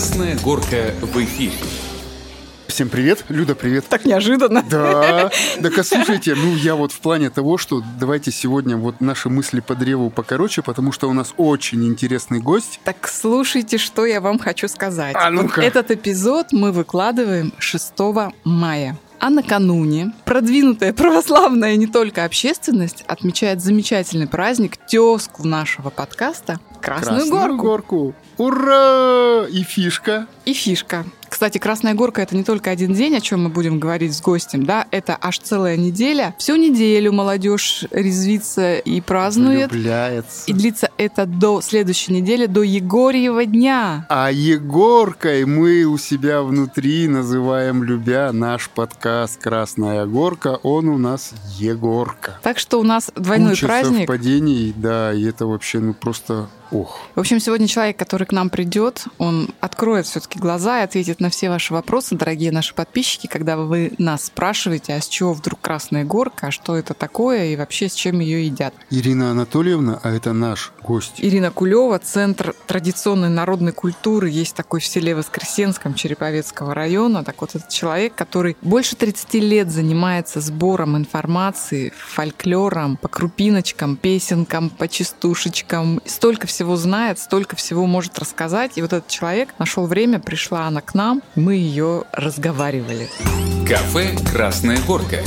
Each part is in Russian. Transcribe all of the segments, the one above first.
Красная горка в эфире. Всем привет, Люда, привет. Так неожиданно. Да, так слушайте, ну я вот в плане того, что давайте сегодня вот наши мысли по древу покороче, потому что у нас очень интересный гость. Так слушайте, что я вам хочу сказать. А ну-ка. Этот эпизод мы выкладываем 6 мая. А накануне продвинутая православная не только общественность отмечает замечательный праздник, тезку нашего подкаста Красную, Красную Горку. горку. Ура! И фишка. И фишка. Кстати, Красная Горка это не только один день, о чем мы будем говорить с гостем, да, это аж целая неделя. Всю неделю молодежь резвится и празднует. Влюбляется. И длится это до следующей недели, до Егорьева дня. А Егоркой мы у себя внутри называем, любя, наш подкаст «Красная горка». Он у нас Егорка. Так что у нас двойной Куча праздник. совпадений, да, и это вообще, ну, просто ох. В общем, сегодня человек, который к нам придет, он откроет все-таки глаза и ответит на все ваши вопросы, дорогие наши подписчики, когда вы нас спрашиваете, а с чего вдруг Красная Горка, а что это такое и вообще с чем ее едят. Ирина Анатольевна, а это наш гость. Ирина Кулева, Центр традиционной народной культуры, есть такой в селе Воскресенском Череповецкого района. Так вот, это человек, который больше 30 лет занимается сбором информации, фольклором, по крупиночкам, песенкам, по частушечкам. Столько всего знает, столько всего может рассказать. И вот этот человек нашел время, пришла она к нам, мы ее разговаривали. Кафе «Красная горка».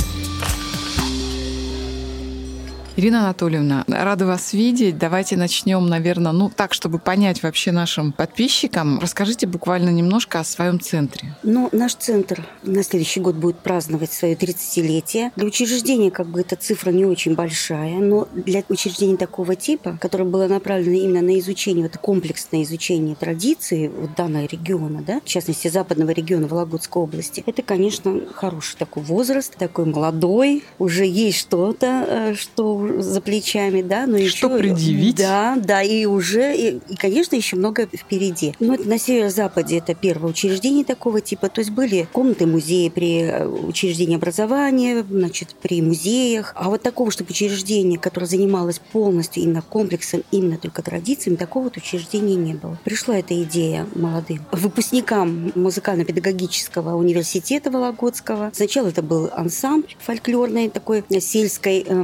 Ирина Анатольевна, рада вас видеть. Давайте начнем, наверное, ну так, чтобы понять вообще нашим подписчикам. Расскажите буквально немножко о своем центре. Ну, наш центр на следующий год будет праздновать свое 30-летие. Для учреждения как бы эта цифра не очень большая, но для учреждения такого типа, которое было направлено именно на изучение, вот комплексное изучение традиций вот данного региона, да, в частности, западного региона Вологодской области, это, конечно, хороший такой возраст, такой молодой, уже есть что-то, э, что за плечами, да, но Что еще... предъявить. Да, да, и уже, и, и, конечно, еще много впереди. Но это на северо-западе это первое учреждение такого типа, то есть были комнаты музея при э, учреждении образования, значит, при музеях, а вот такого, чтобы учреждение, которое занималось полностью именно комплексом, именно только традициями, такого вот учреждения не было. Пришла эта идея молодым выпускникам музыкально-педагогического университета Вологодского. Сначала это был ансамбль фольклорный, такой сельской, э,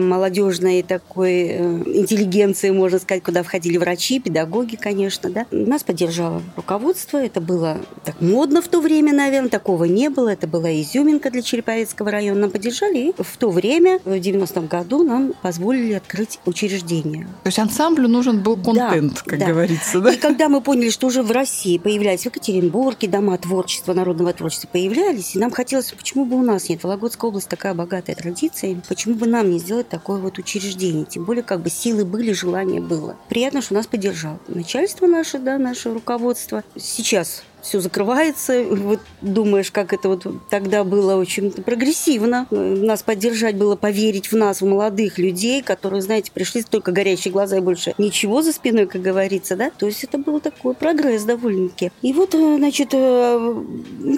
молодежной такой э, интеллигенции, можно сказать, куда входили врачи, педагоги, конечно, да. Нас поддержало руководство, это было так модно в то время, наверное, такого не было, это была изюминка для Череповецкого района. Нам поддержали, и в то время, в 90-м году, нам позволили открыть учреждение. То есть ансамблю нужен был контент, Да, как да. говорится, да? И когда мы поняли, что уже в России появлялись в Екатеринбурге дома творчества, народного творчества появлялись, и нам хотелось, почему бы у нас нет? Вологодская область такая богатая традициями, почему бы нам не сделать такое вот учреждение? Тем более, как бы силы были, желание было. Приятно, что нас поддержало. Начальство наше, да, наше руководство. Сейчас все закрывается. Вот думаешь, как это вот тогда было очень прогрессивно. Нас поддержать было, поверить в нас, в молодых людей, которые, знаете, пришли только горящие глаза и больше ничего за спиной, как говорится, да. То есть это был такой прогресс довольно-таки. И вот, э, значит, э,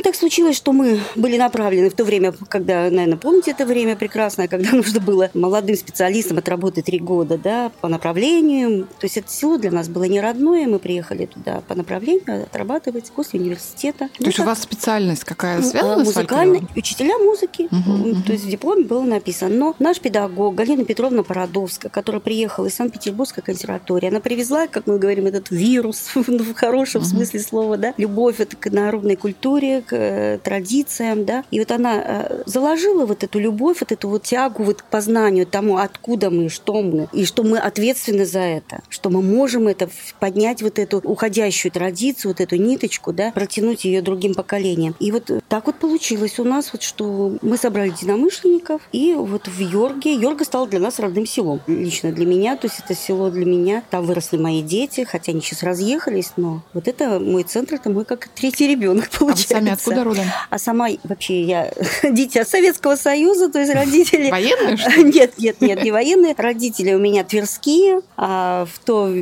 так случилось, что мы были направлены в то время, когда, наверное, помните это время прекрасное, когда нужно было молодым специалистам отработать три года, да, по направлению. То есть это село для нас было не родное, мы приехали туда по направлению отрабатывать после университета. То есть у вас специальность какая Ну, связана с музыкальный, фольклором? учителя музыки. Мгм, мгм. То есть в дипломе было написано. Но наш педагог Галина Петровна Породовская, которая приехала из Санкт-Петербургской консерватории, она привезла, как мы говорим, этот вирус, ну, в хорошем Мгм. смысле слова, да, любовь это к народной культуре, к э, традициям, да. И вот она э, заложила вот эту любовь, вот эту вот тягу вот к познанию тому, откуда мы, что мы, и что мы ответственны за это, что мы можем это поднять вот эту уходящую традицию, вот эту ниточку, да, протянуть ее другим поколениям. И вот так вот получилось у нас, вот что мы собрали единомышленников, и вот в Йорге, Йорга стал для нас родным селом, лично для меня, то есть это село для меня, там выросли мои дети, хотя они сейчас разъехались, но вот это мой центр, это мой как третий ребенок А вы получается. сами откуда родом? А сама вообще я дитя Советского Союза, то есть родители... Военные, что? Нет, нет, нет, не военные. Родители у меня тверские. А в то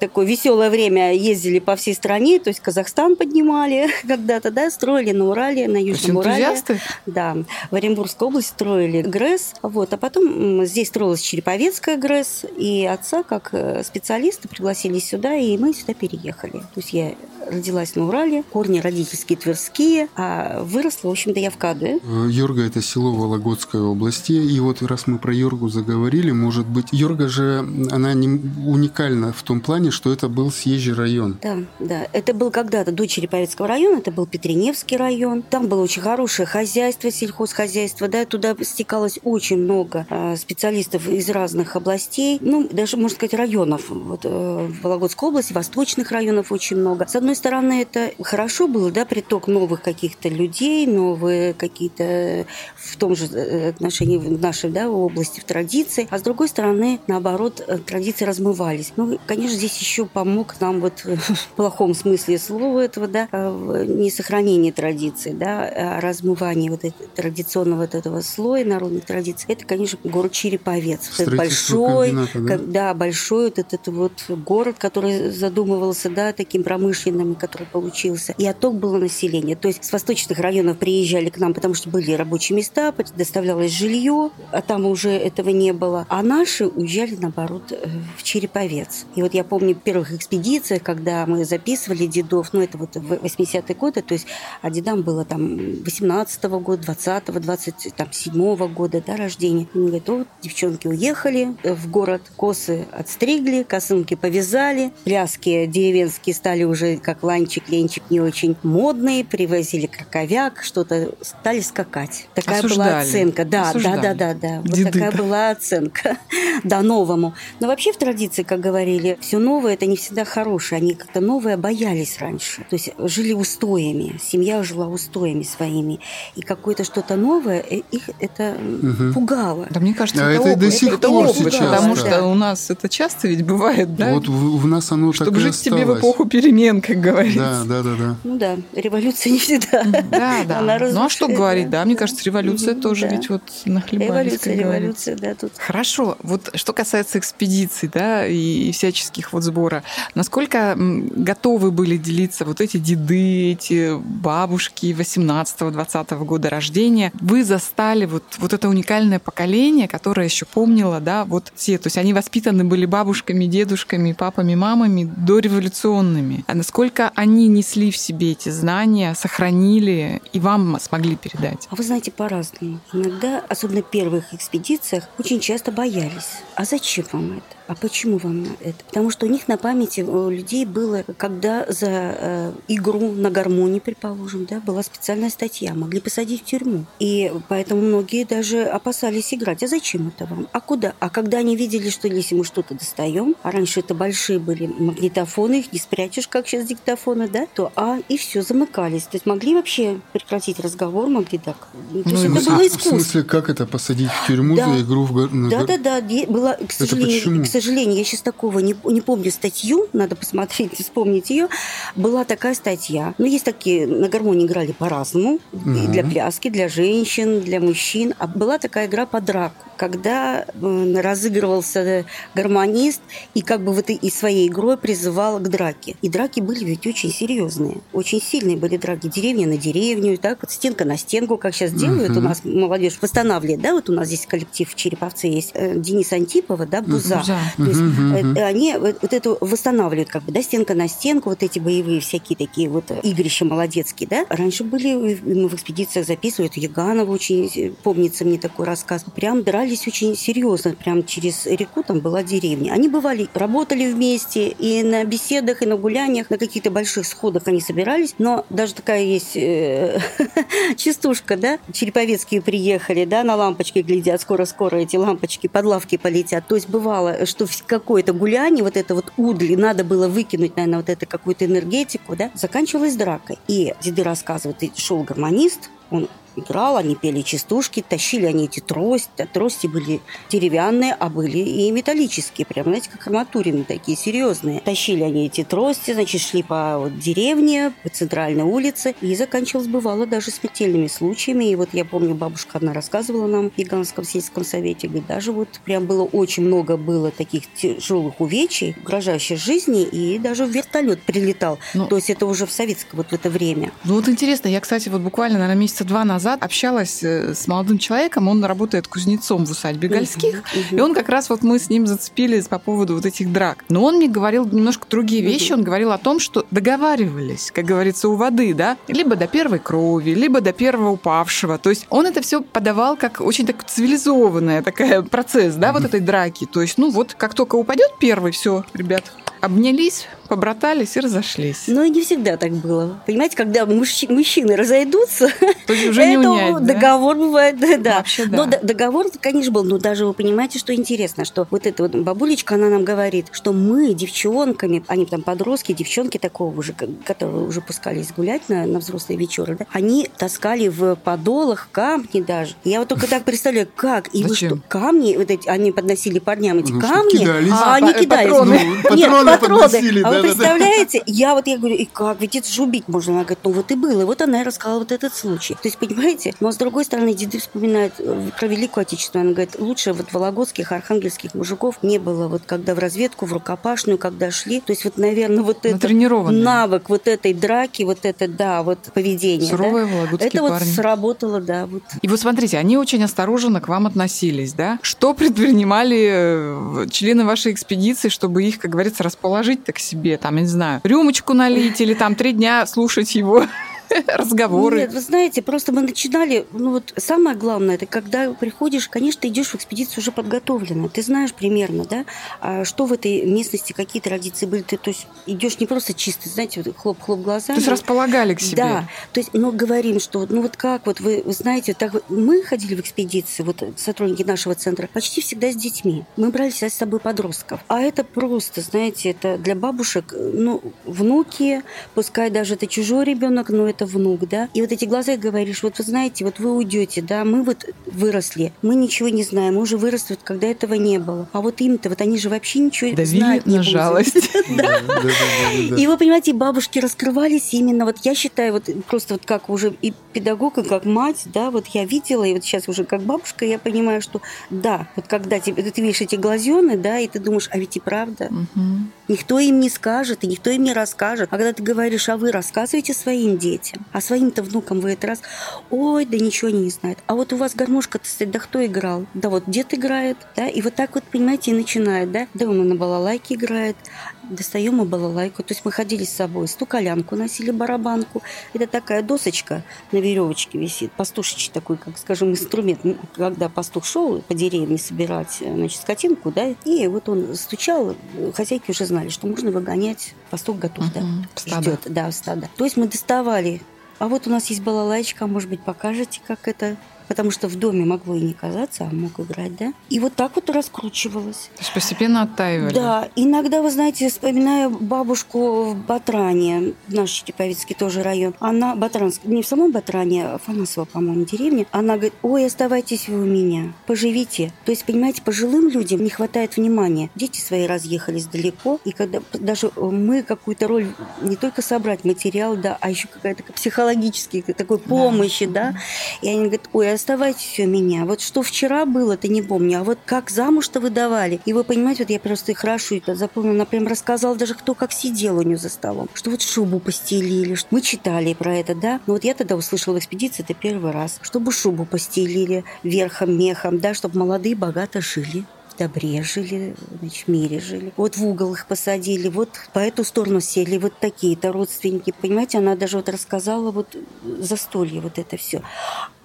такое веселое время ездили по всей стране, то есть Казахстан поднимали когда-то, да, строили на Урале, на Южном Урале. Да, в Оренбургской области строили ГРЭС, вот, а потом здесь строилась Череповецкая ГРЭС, и отца как э, специалиста пригласили сюда, и мы сюда переехали. То есть я родилась на Урале, корни родительские тверские, а выросла, в общем-то, я в Кадуе. Э, Йорга – это село Вологодской области. И вот раз мы про Йоргу заговорили, может быть, Йорга же, она не уникальна в том плане, что это был съезжий район. Да, да. Это был когда-то до Череповецкого района, это был Петреневский район. Там было очень хорошее хозяйство, сельхозхозяйство, да, туда стекалось очень много э, специалистов из разных областей, ну, даже, можно сказать, районов. Вот э, Вологодской области, восточных районов очень много. С одной стороны, это хорошо было, да, приток новых каких-то людей, новые какие-то в том же э, отношении в нашей да, области, в традиции. А с другой стороны, наоборот, э, традиции размывались. Ну, конечно, здесь еще помог нам вот в плохом смысле слова этого, да, э, не сохранение традиций, да, а размывание вот этого традиционного вот этого слоя народных традиций. Это, конечно, город Череповец. Этот большой, да? да, большой вот этот вот город, который задумывался, да, таким промышленным, который получился. И отток было население. То есть с восточных районов приезжали к нам, потому что были рабочие места, доставлялось жилье, а там уже этого не было. А наши уезжали, наоборот, э, в Череповец. И вот я помню в первых экспедициях, когда мы записывали дедов, ну, это вот в 80-е годы, то есть, а дедам было там 18-го года, 20-го, 27-го года, да, рождения. Они говорят, вот, девчонки уехали в город, косы отстригли, косынки повязали, пляски деревенские стали уже как ланчик, ленчик не очень модные, привозили краковяк, что-то стали скакать. Такая Осуждали. была оценка. Да, Осуждали. да, да, да, да. Вот такая да. была оценка. да, новому. Но вообще в традиции, как говорили, все новое это не всегда хорошее. Они как-то новое боялись раньше. То есть жили устоями. Семья жила устоями своими. И какое-то что-то новое, э, их это м, пугало. Да мне кажется, А это, это до сих это пор опыт, сейчас, потому да. что у нас это часто ведь бывает, да? Вот в, в нас оно так Чтобы и жить тебе в осталось. эпоху перемен, как говорится. Да, да, да, да. Ну да, революция не всегда. Да, да. Она ну а что говорить, да? Мне кажется, революция тоже да. ведь вот нахлебались, Революция, революция, да, тут. Хорошо. Вот что касается экспедиций, да, и всяческих вот сбора, насколько готовы были делиться вот эти деды, эти бабушки 18-20 года рождения? Вы застали вот, вот это уникальное поколение, которое еще помнило, да, вот те, то есть они воспитаны были бабушками, дедушками, папами, мамами дореволюционными. А насколько они несли в себе эти знания, сохранили и вам смогли передать? А вы знаете, по-разному. Иногда, особенно в первых экспедициях, очень часто боялись. А зачем вам это? А почему вам это? Потому что у них на памяти у людей было, когда за э, игру на гармонии, предположим, да, была специальная статья, могли посадить в тюрьму. И поэтому многие даже опасались играть. А зачем это вам? А куда? А когда они видели, что если мы что-то достаем, а раньше это большие были магнитофоны, их не спрячешь, как сейчас диктофоны, да, то а и все, замыкались. То есть могли вообще прекратить разговор, могли так. Ну, То есть Ну, это а, было В искусство. смысле, как это посадить в тюрьму Да. за игру в Да, да, да, де- была, к сожалению, почему? К сожалению, я сейчас такого не, не помню статью, надо посмотреть, вспомнить ее. Была такая статья. Ну, есть такие, на гармонии играли по-разному, Мгм. для пляски, для женщин, для мужчин. А была такая игра по драку, когда э, разыгрывался гармонист и как бы вот и- своей игрой призывал к драке. И драки были ведь очень серьезные, очень сильные были драки. Деревня на деревню, так вот стенка на стенку, как сейчас делают у Мгм. нас молодежь восстанавливает, да, вот у нас здесь коллектив в Череповце есть, э, Денис Антипова, да, Буза. Буза. То есть мгм. они вот вот это восстанавливают, как бы, да, стенка на стенку, вот эти боевые всякие такие вот игрища молодецкие, да. Раньше были, э, мы в экспедициях записывали, это Яганова очень, помнится мне такой рассказ, прям дрались очень серьезно, прям через реку там была деревня. Они бывали, работали вместе, и на беседах, и на гуляниях, на каких-то больших сходах они собирались, но даже такая есть частушка, да, череповецкие приехали, да, на лампочки глядят, скоро-скоро эти лампочки под лавки полетят. То есть бывало, что какое-то гуляние, вот это вот удли, надо было выкинуть, наверное, вот это какую-то энергетику, да, заканчивалась дракой. И деды рассказывают, шел гармонист, он играл, они пели частушки, тащили они эти трости, трости были деревянные, а были и металлические, прям, знаете, как арматурины такие серьезные. Тащили они эти трости, значит, шли по вот деревне, по центральной улице, и заканчивалось, бывало, даже смертельными случаями. И вот я помню, бабушка одна рассказывала нам в Гигантском сельском совете, говорит, даже вот прям было очень много было таких тяжелых увечий, угрожающих жизни, и даже вертолет прилетал. Ну, То есть это уже в советское вот в это время. Ну вот интересно, я, кстати, вот буквально, наверное, месяца два назад назад общалась э, с молодым человеком, он работает кузнецом в усадьбе Гольских, и он как раз вот мы с ним зацепились по поводу вот этих драк. Но он мне говорил немножко другие вещи, он говорил о том, что договаривались, как говорится, у воды, да, либо до первой крови, либо до первого упавшего. То есть он это все подавал как очень так цивилизованная такая процесс, да, вот этой драки. То есть, ну вот, как только упадет первый, все, ребят, обнялись, побратались и разошлись. Но и не всегда так было. Понимаете, когда мужч- мужчины разойдутся, То есть уже не это унять, да? договор бывает, да, да. Вообще да. Но д- договор, конечно, был. Но даже вы понимаете, что интересно, что вот эта вот бабулечка, она нам говорит, что мы девчонками, они там подростки, девчонки такого уже, которые уже пускались гулять на, на взрослые вечеры, да, они таскали в подолах камни даже. Я вот только так представляю, как? И вы Зачем? что, камни, вот эти, они подносили парням эти Ну, камни, кидались. а А, они па- кидались. патроны. Ну, Нет, патроны патроны. подносили, А вы представляете, я вот я говорю, и как, ведь это же убить можно. Она говорит, ну вот и было. И вот она и рассказала вот этот случай. То есть, понимаете, но с другой стороны, деды вспоминают э, про Великую Отечественную. Она говорит, лучше вот вологодских, архангельских мужиков не было, вот когда в разведку, в рукопашную, когда шли. То есть, вот, наверное, вот это Натренированные. навык вот этой драки, вот это, да, вот поведение. да, Суровые вологодские это вот парни. сработало, да, вот. И вот смотрите, они очень осторожно к вам относились, да? Что предпринимали э, члены вашей экспедиции, чтобы их, как говорится, расположить так к себе? Там, я не знаю, рюмочку налить или там три дня слушать его разговоры? Нет, вы знаете, просто мы начинали, ну вот самое главное, это когда приходишь, конечно, ты идешь в экспедицию уже подготовленно, ты знаешь примерно, да, а что в этой местности, какие традиции были, ты, то есть идешь не просто чисто, знаете, вот хлоп-хлоп глазами. То есть располагали к себе? Да, то есть, ну, говорим, что, ну, вот как, вот вы, вы знаете, так мы ходили в экспедиции, вот сотрудники нашего центра, почти всегда с детьми. Мы брали всегда с собой подростков. А это просто, знаете, это для бабушек, ну, внуки, пускай даже это чужой ребенок, но это внук, да. И вот эти глаза и говоришь, вот вы знаете, вот вы уйдете, да, мы вот выросли, мы ничего не знаем, мы уже выросли, вот когда этого не было. А вот им-то, вот они же вообще ничего Давили знать не на жалость. И вы понимаете, бабушки раскрывались именно, вот я считаю, вот просто вот как уже и педагог, и как мать, да, вот я видела, и вот сейчас уже как бабушка, я понимаю, что да, вот когда тебе, ты видишь эти глазены, да, и ты думаешь, а ведь и правда, никто им не скажет, и никто им не расскажет. А когда ты говоришь, а вы рассказываете своим детям, а своим-то внукам вы это раз, ой, да ничего они не знают. А вот у вас гармошка-то стоит, да кто играл? Да вот дед играет, да, и вот так вот, понимаете, и начинает, да, да он на балалайке играет, достаем мы балалайку, то есть мы ходили с собой, стуколянку носили, барабанку. Это такая досочка на веревочке висит, пастушечий такой, как, скажем, инструмент, когда пастух шел по деревне собирать, значит, скотинку, да, и вот он стучал, хозяйки уже знали, что можно выгонять, пастух готов, да, стадо. ждет, да, в стадо. То есть мы доставали, а вот у нас есть балалайчика, может быть, покажете, как это Потому что в доме могло и не казаться, а мог играть, да? И вот так вот раскручивалось. То есть постепенно оттаивали? Да, иногда, вы знаете, вспоминаю бабушку в Батране, наш Чеповицкий тоже район. Она, Батранск, не в самом Батране, а Фанасово, по-моему, деревня. Она говорит, ой, оставайтесь вы у меня, поживите. То есть, понимаете, пожилым людям не хватает внимания. Дети свои разъехались далеко, и когда даже мы какую-то роль не только собрать материал, да, а еще какая-то психологическая такой помощи, да. И они говорят, ой, оставайтесь у меня. Вот что вчера было, ты не помню, а вот как замуж-то выдавали. И вы понимаете, вот я просто хорошо это запомнила, она прям рассказала даже, кто как сидел у нее за столом. Что вот шубу постелили, что мы читали про это, да. Но вот я тогда услышала в это первый раз. Чтобы шубу постелили верхом, мехом, да, чтобы молодые богато жили добре жили, значит, в мире жили. Вот в угол их посадили, вот по эту сторону сели, вот такие-то родственники. Понимаете, она даже вот рассказала вот застолье, вот это все.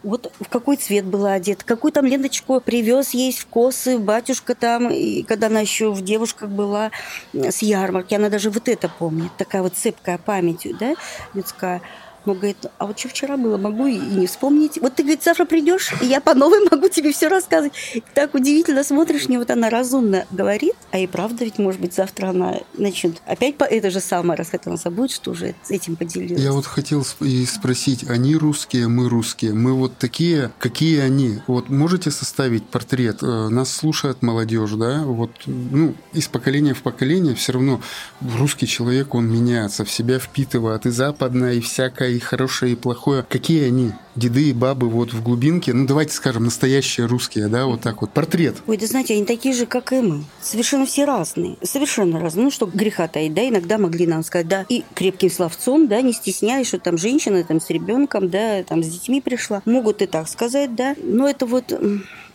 Вот в какой цвет была одета, какую там ленточку привез ей в косы батюшка там, и когда она еще в девушках была с ярмарки, она даже вот это помнит, такая вот цепкая памятью, да, людская. Но говорит, а вот что вчера было, могу и не вспомнить. Вот ты, говорит, завтра придешь, и я по новой могу тебе все рассказывать. Так удивительно смотришь, мне вот она разумно говорит, а и правда ведь, может быть, завтра она начнет опять по это же самое рассказать, она забудет, что уже этим поделилась. Я вот хотел и спросить, они русские, мы русские, мы вот такие, какие они? Вот можете составить портрет? Э, Нас слушает молодежь, да? Вот, ну, из поколения в поколение все равно русский человек, он меняется, в себя впитывает и западное, и всякое и хорошее, и плохое. Какие они? Деды и бабы вот в глубинке, ну давайте скажем, настоящие русские, да, вот так вот. Портрет. Ой, да знаете, они такие же, как и мы. Совершенно все разные. Совершенно разные. Ну, что греха таить, да, иногда могли нам сказать, да, и крепким словцом, да, не стесняясь, что там женщина там с ребенком, да, там с детьми пришла. Могут и так сказать, да. Но это вот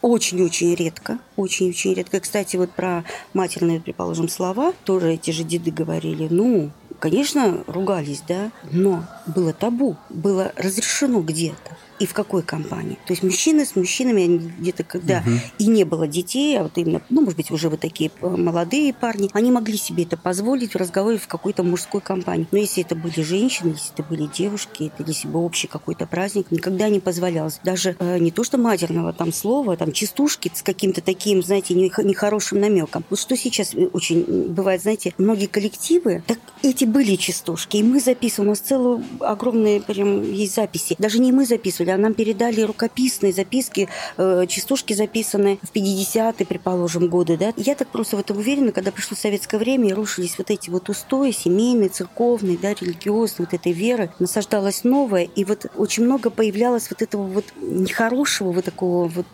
очень-очень редко, очень-очень редко. Кстати, вот про матерные, предположим, слова тоже эти же деды говорили. Ну, конечно, ругались, да, но было табу, было разрешено где-то и в какой компании. То есть мужчины с мужчинами, они где-то когда угу. и не было детей, а вот именно, ну, может быть, уже вот такие молодые парни, они могли себе это позволить в разговоре в какой-то мужской компании. Но если это были женщины, если это были девушки, это если бы общий какой-то праздник, никогда не позволялось. Даже э, не то, что матерного там слова, там частушки с каким-то таким, знаете, нехорошим намеком. Вот что сейчас очень бывает, знаете, многие коллективы, так эти были частушки, и мы записываем, у нас целую огромные прям есть записи. Даже не мы записывали, записывали, а нам передали рукописные записки, э, частушки записанные в 50-е, предположим, годы. Да? Я так просто в этом уверена, когда пришло советское время, и рушились вот эти вот устои семейные, церковные, да, религиозные, вот этой веры, насаждалась новая, и вот очень много появлялось вот этого вот нехорошего, вот такого вот,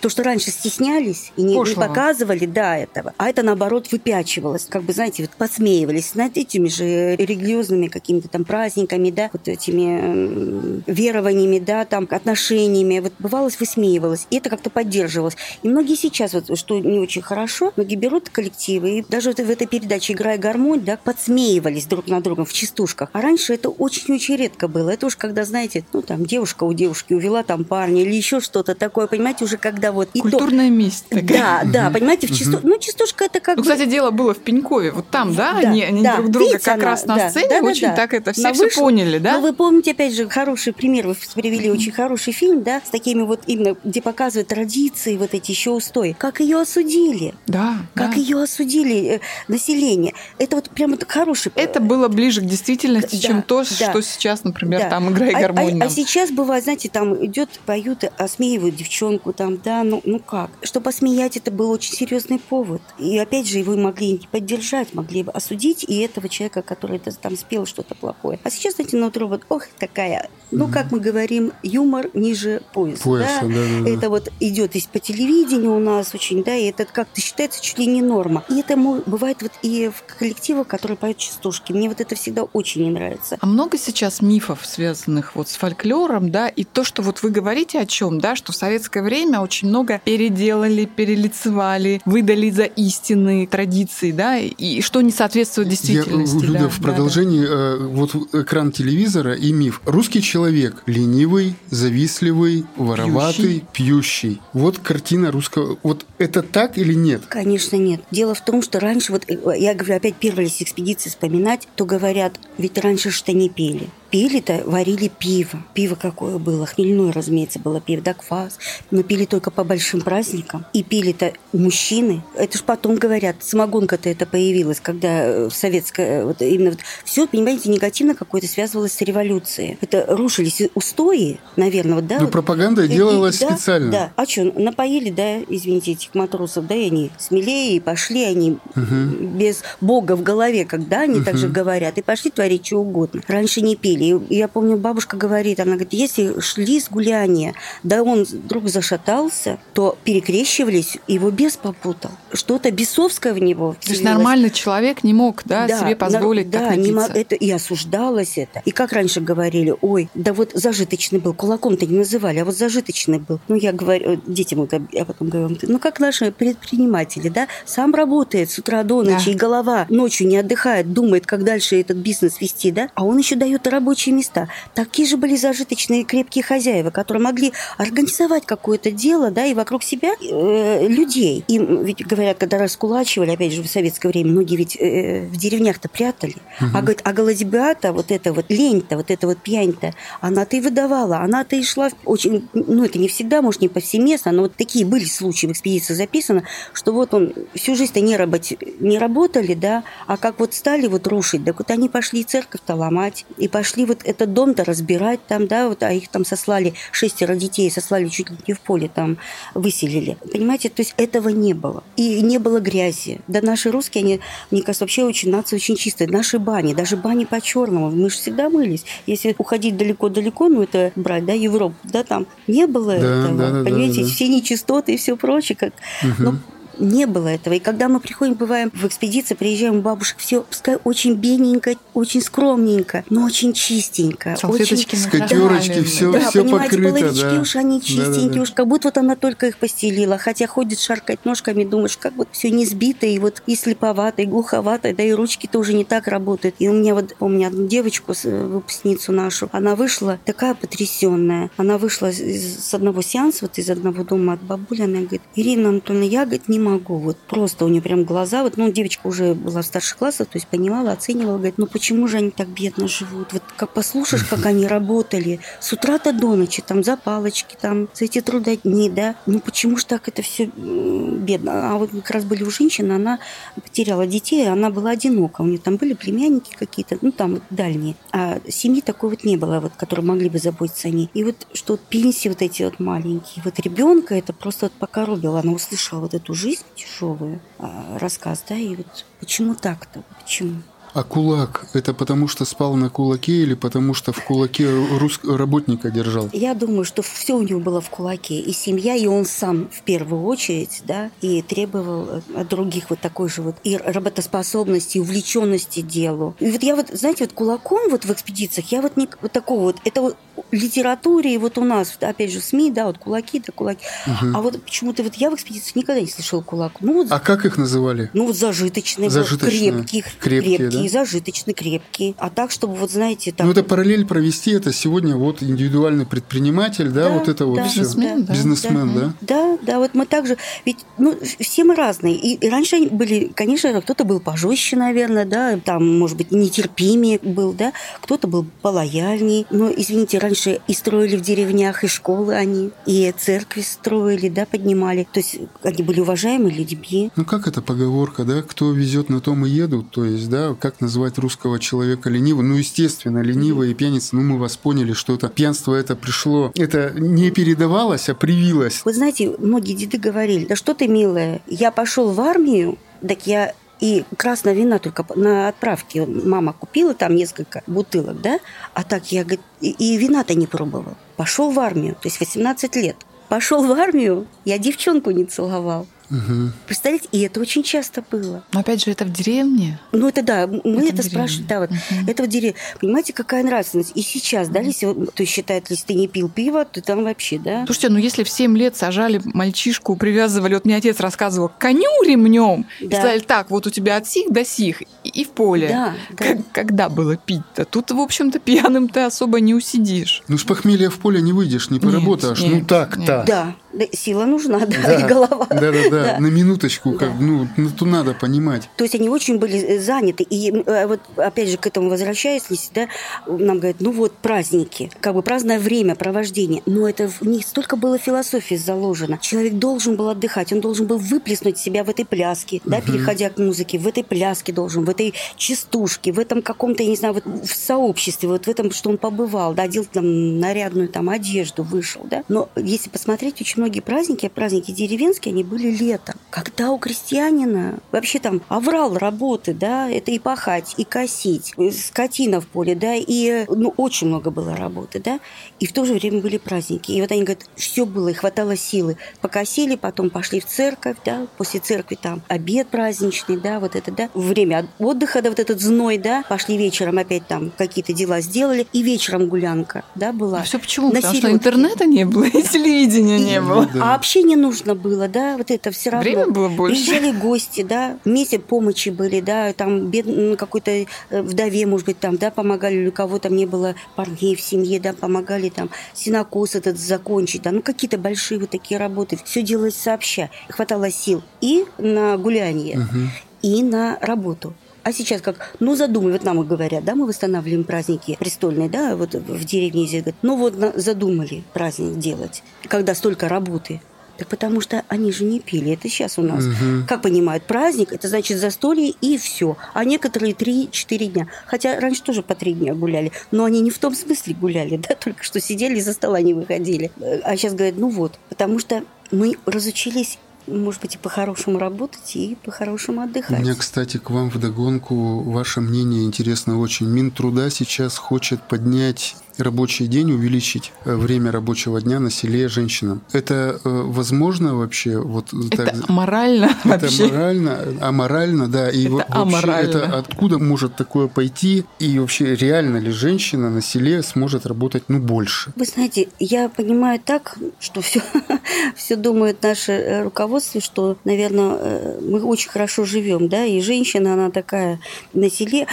то, что раньше стеснялись и не, не показывали, да, этого, а это, наоборот, выпячивалось, как бы, знаете, вот подсмеивались над этими же религиозными какими-то там праздниками, да, вот этими верованиями, да, там, отношениями, вот бывалось, высмеивалось, и это как-то поддерживалось. И многие сейчас, вот, что не очень хорошо, многие берут коллективы, и даже вот в этой передаче «Играя гармонь», да, подсмеивались друг на другом в частушках. А раньше это очень-очень редко было. Это уж когда, знаете, ну, там, девушка у девушки увела там парня или еще что-то такое, понимаете, уже когда вот... И Культурная то... месть Да, да, понимаете, в часту... ну, частушка это как Ну, кстати, дело было в Пенькове, вот там, да, они, они друг друга Видите, как раз на сцене очень так это все, все поняли, да? Ну, вы помните, опять же, хороший пример вы привели очень хороший фильм, да, с такими вот именно, где показывают традиции, вот эти еще устои. Как ее осудили. Да. Как да. ее осудили э, население. Это вот прямо хороший... Это было ближе к действительности, да, чем то, да. что сейчас, например, да. там игра и гармония. А, а, а сейчас бывает, знаете, там идет, поют, осмеивают девчонку, там, да, ну, ну как? Чтобы осмеять, это был очень серьезный повод. И опять же, его могли не поддержать, могли бы осудить и этого человека, который это, там спел что-то плохое. А сейчас, знаете, на вот, ох, такая, ну, как мы говорим, юмор ниже пояса. пояса да? Да, да, да. Это вот идет из по телевидению у нас очень, да, и это как-то считается чуть ли не норма. И это бывает вот и в коллективах, которые поют частушки. Мне вот это всегда очень не нравится. А много сейчас мифов, связанных вот с фольклором, да, и то, что вот вы говорите о чем, да, что в советское время очень много переделали, перелицевали, выдали за истинные традиции, да, и что не соответствует действительности. Я, Люда, да, в продолжении да, да. вот экран телевизора и миф. Русский человек ленивый, завистливый, вороватый, пьющий. пьющий. Вот картина русского. Вот это так или нет? Конечно, нет. Дело в том, что раньше, вот э, я говорю, опять первые экспедиции вспоминать, то говорят, ведь раньше что не пели пили-то, варили пиво. Пиво какое было? Хмельное, разумеется, было пиво, да квас. Но пили только по большим праздникам. И пили-то мужчины. Это ж потом говорят, самогонка-то это появилась, когда э, в советское... Э, вот именно вот, все, понимаете, негативно какое-то связывалось с революцией. Это рушились устои, наверное, вот, да? Но вот, пропаганда и, делалась и, специально. Да, А что, напоили, да, извините, этих матросов, да, и они смелее, и пошли они угу. без Бога в голове, когда они угу. так же говорят, и пошли творить что угодно. Раньше не пили, и я помню, бабушка говорит, она говорит, если шли с гуляния, да он вдруг зашатался, то перекрещивались, его бес попутал. Что-то бесовское в него. То есть нормальный человек не мог да, да, себе позволить на, так да, не это И осуждалось это. И как раньше говорили, ой, да вот зажиточный был, кулаком-то не называли, а вот зажиточный был. Ну, я говорю, детям вот, я потом говорю, ну, как наши предприниматели, да, сам работает с утра до ночи, да. и голова ночью не отдыхает, думает, как дальше этот бизнес вести, да, а он еще дает рабочие места. Такие же были зажиточные крепкие хозяева, которые могли организовать какое-то дело, да, и вокруг себя э, людей. И ведь говорят, когда раскулачивали, опять же, в советское время, многие ведь э, в деревнях-то прятали. Угу. А говорит, а голодьбя-то, вот это вот лень-то, вот это вот пьянь-то, она-то и выдавала, она-то и шла очень, ну, это не всегда, может, не повсеместно, но вот такие были случаи в экспедиции записано, что вот он всю жизнь-то не, работ... не работали, да, а как вот стали вот рушить, так вот они пошли церковь-то ломать, и пошли вот этот дом-то разбирать там, да, вот, а их там сослали, шестеро детей сослали чуть ли не в поле, там выселили. Понимаете, то есть этого не было. И не было грязи. Да наши русские, они, мне кажется, вообще очень нация очень чистая. Наши бани, даже бани по-черному, мы же всегда мылись. Если уходить далеко-далеко, ну это брать, да, Европу, да, там не было Да, этого, да, да, понимаете, да, да. все нечистоты и все прочее, как, ну, не было этого. И когда мы приходим, бываем в экспедиции, приезжаем у бабушек, все, пускай очень бедненько, очень скромненько, но очень чистенько. Салфеточки очень... Скатерочки, накрывали. все, Да, все понимаете, покрыто, половички да. уж они чистенькие, Да-да-да. уж как будто вот она только их постелила. Хотя ходит шаркать ножками, думаешь, как вот все не сбито, и вот и слеповато, и глуховато, да и ручки тоже не так работают. И у меня вот, помню, одну девочку, с- э, выпускницу нашу, она вышла такая потрясенная. Она вышла с одного сеанса, вот из одного дома от бабули, она говорит, Ирина Анатольевна, я, говорит, не могу. Вот просто у нее прям глаза, вот, ну, девочка уже была в старших классах, то есть понимала, оценивала, говорит, ну почему же они так бедно живут? Вот как послушаешь, как они работали с утра-то до ночи, там, за палочки, там, за эти трудодни, да, ну почему же так это все бедно? А вот как раз были у женщины, она потеряла детей, она была одинока, у нее там были племянники какие-то, ну, там дальние, а семьи такой вот не было, вот, которые могли бы заботиться о ней. И вот что вот пенсии вот эти вот маленькие, вот ребенка это просто вот покоробило, она услышала вот эту жизнь тяжелую, а, рассказ, да, и вот почему так-то, почему? А кулак, это потому что спал на кулаке или потому что в кулаке рус... работника держал? Я думаю, что все у него было в кулаке. И семья, и он сам в первую очередь, да, и требовал от других вот такой же вот и работоспособности, и увлеченности делу. И вот я вот, знаете, вот кулаком вот в экспедициях, я вот не вот такого вот, это вот литературе, и вот у нас, опять же, в СМИ, да, вот кулаки, да, кулаки. А вот почему-то вот я в экспедициях никогда не слышала кулак. Ну вот А как их называли? ну вот зажиточные, Зажиточные. крепкие, Крепкие, крепкие, да? Зажиточные, крепкие. А так, чтобы вот, знаете, там... Ну, это параллель провести, это сегодня вот индивидуальный предприниматель, да, вот это вот да, все. Бизнесмен, да. Бизнесмен, да? Да, да, вот мы также, ведь ну, все мы разные. И, и раньше они были, конечно, кто-то был пожестче, наверное, да, там, может быть, нетерпимее был, да, кто-то был полояльней. Но, извините, раньше и строили в деревнях, и школы они, и церкви строили, да, поднимали. То есть они были уважаемы людьми. Ну, как эта поговорка, да? Кто везет, на том и едут. То есть, да, как назвать русского человека ленивым? Ну, естественно, ленивый и пьяница. Ну, мы вас поняли, что это пьянство это пришло. Это не передавалось, а привилось. Вы знаете, многие деды говорили, да что ты, милая, я пошел в армию, так я и красное вина только на отправке мама купила там несколько бутылок, да, а так я, и вина-то не пробовал. Пошел в армию, то есть 18 лет. Пошел в армию, я девчонку не целовал. Мгм. Представляете, и это очень часто было. Но опять же, это в деревне. Ну, это да, мы Это это, спрашиваем. Да, вот. Мгм. Это вот деревня. Понимаете, какая нравственность? И сейчас, да, если, то есть считают, если ты не пил пиво, то там вообще, да? Слушайте, ну если в 7 лет сажали мальчишку, привязывали, вот мне отец рассказывал, коню ремнем, и Да. сказали, так, вот у тебя от сих до сих, и, и в поле. Да, да. Как- когда было пить-то? Тут, в общем-то, пьяным ты особо не усидишь. Ну, с похмелья в поле не выйдешь, не Нет, поработаешь. ну, нет, так-то. Да, да, сила нужна, да, Да. и голова. Да-да-да, на минуточку, Да. как, ну, ну, тут надо понимать. То есть они очень были э, заняты. И э, вот опять же к этому возвращаясь, да, нам говорят, ну вот праздники, как бы праздное время, провождение. Но это в них столько было философии заложено. Человек должен был отдыхать, он должен был выплеснуть себя в этой пляске, да, переходя к музыке, в этой пляске должен, в этой частушке, в этом каком-то, я не знаю, вот в сообществе, вот в этом, что он побывал, да, одел там нарядную там одежду, вышел, да. Но если посмотреть, очень многие праздники, праздники деревенские, они были летом. Когда у крестьянина вообще там аврал работы, да, это и пахать, и косить, и скотина в поле, да, и, ну, очень много было работы, да, и в то же время были праздники. И вот они говорят, все было, и хватало силы. Покосили, потом пошли в церковь, да, после церкви там обед праздничный, да, вот это, да, время отдыха, да, вот этот зной, да, пошли вечером опять там какие-то дела сделали, и вечером гулянка, да, была. А все почему? На Потому что середке. интернета не было, и телевидения не было. Да. А общение нужно было, да, вот это все равно. Время было больше. Приезжали гости, да, вместе помощи были, да, там бед... ну, какой-то э, вдове, может быть, там, да, помогали, или у кого там не было парней в семье, да, помогали там синокос этот закончить, да, ну какие-то большие вот такие работы. Все делалось сообща. Хватало сил и на гуляние, Мгм. и на работу. А сейчас как, ну задумай, вот нам и говорят, да, мы восстанавливаем праздники престольные, да, вот в деревне здесь говорят, ну вот задумали праздник делать, когда столько работы. Так потому что они же не пили. Это сейчас у нас, угу. как понимают, праздник, это значит застолье и все. А некоторые 3-4 дня. Хотя раньше тоже по 3 дня гуляли. Но они не в том смысле гуляли, да, только что сидели за стола не выходили. А сейчас говорят, ну вот, потому что мы разучились может быть, и по-хорошему работать, и по-хорошему отдыхать. У меня, кстати, к вам вдогонку ваше мнение интересно очень. Минтруда сейчас хочет поднять рабочий день, увеличить э, время рабочего дня на селе женщинам. Это э, возможно вообще? Вот это так, морально это вообще? морально, аморально, да. И это вот, вообще это откуда может такое пойти? И вообще реально ли женщина на селе сможет работать ну больше? Вы знаете, я понимаю так, что все, все думает наше э, руководство, что, наверное, мы очень хорошо живем, да, и женщина, она такая на селе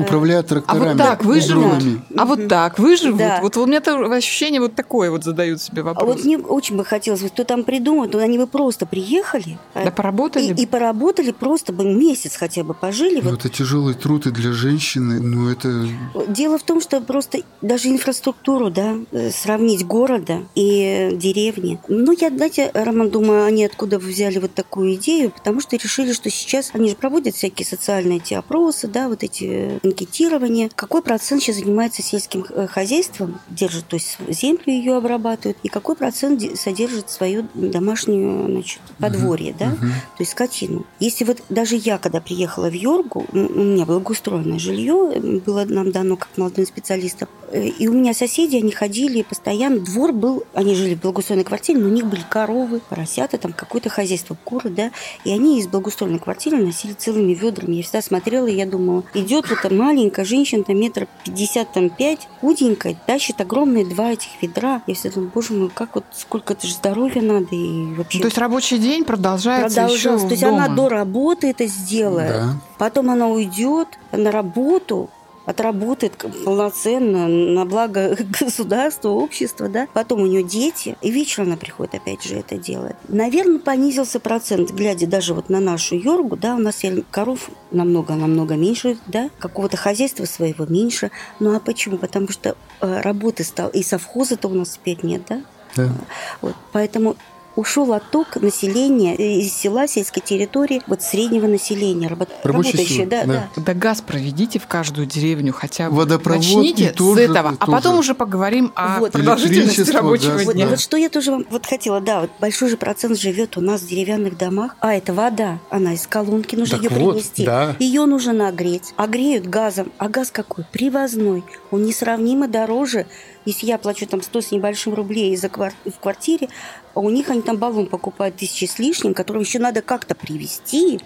управляют тракторами. А вот так выживут? А вот так выживут? Да. Вот у меня ощущение вот такое вот задают себе вопрос. А вот мне очень бы хотелось, кто там придумал, то они бы просто приехали. А да поработали? И, и поработали просто бы месяц хотя бы пожили. Ну, вот. это тяжелый труд и для женщины, но это... Дело в том, что просто даже инфраструктуру, да, э, сравнить города и деревни. Ну, я, знаете, Роман, думаю, они откуда взяли вот такую идею, потому что решили, что сейчас они же проводят всякие социальные эти опросы, да, вот эти анкетирование, какой процент сейчас занимается сельским э, хозяйством, держит, то есть землю ее обрабатывают, и какой процент содержит свою домашнюю значит, подворье, uh-huh, да, uh-huh. то есть скотину. Если вот даже я, когда приехала в Йоргу, у меня благоустроенное жилье, было нам дано как молодым специалистам, э, и у меня соседи, они ходили постоянно, двор был, они жили в благоустроенной квартире, но у них были коровы, поросята, там какое-то хозяйство, куры, да, и они из благоустроенной квартиры носили целыми ведрами. Я всегда смотрела, и я думала, идет вот маленькая женщина, там метр пятьдесят, там пять, худенькая, тащит огромные два этих ведра. Я всегда думаю, боже мой, как вот сколько это же здоровья надо и вообще. То есть рабочий день продолжается еще То есть дома. она до работы это сделает, да. потом она уйдет на работу, отработает полноценно на благо государства, общества, да. Потом у нее дети, и вечером она приходит опять же это делает. Наверное, понизился процент, глядя даже вот на нашу Йоргу, да, у нас коров намного-намного меньше, да, какого-то хозяйства своего меньше. Ну а почему? Потому что э, работы стал, и совхоза-то у нас теперь нет, да. Да. Вот, поэтому ушел отток населения из села, сельской территории, вот среднего населения, работ... работающего. Да, да. Да. да газ проведите в каждую деревню хотя бы. Водопровод Начните с этого, а потом уже поговорим о вот. продолжительности рабочего газ, дня. Вот, вот что я тоже вам вот хотела, да, вот большой же процент живет у нас в деревянных домах, а это вода, она из колонки, нужно так ее вот, принести. Да. Ее нужно нагреть, а греют газом, а газ какой? Привозной, он несравнимо дороже если я плачу там 100 с небольшим рублей за квар... в квартире, а у них они там баллон покупают тысячи с лишним, который еще надо как-то привезти,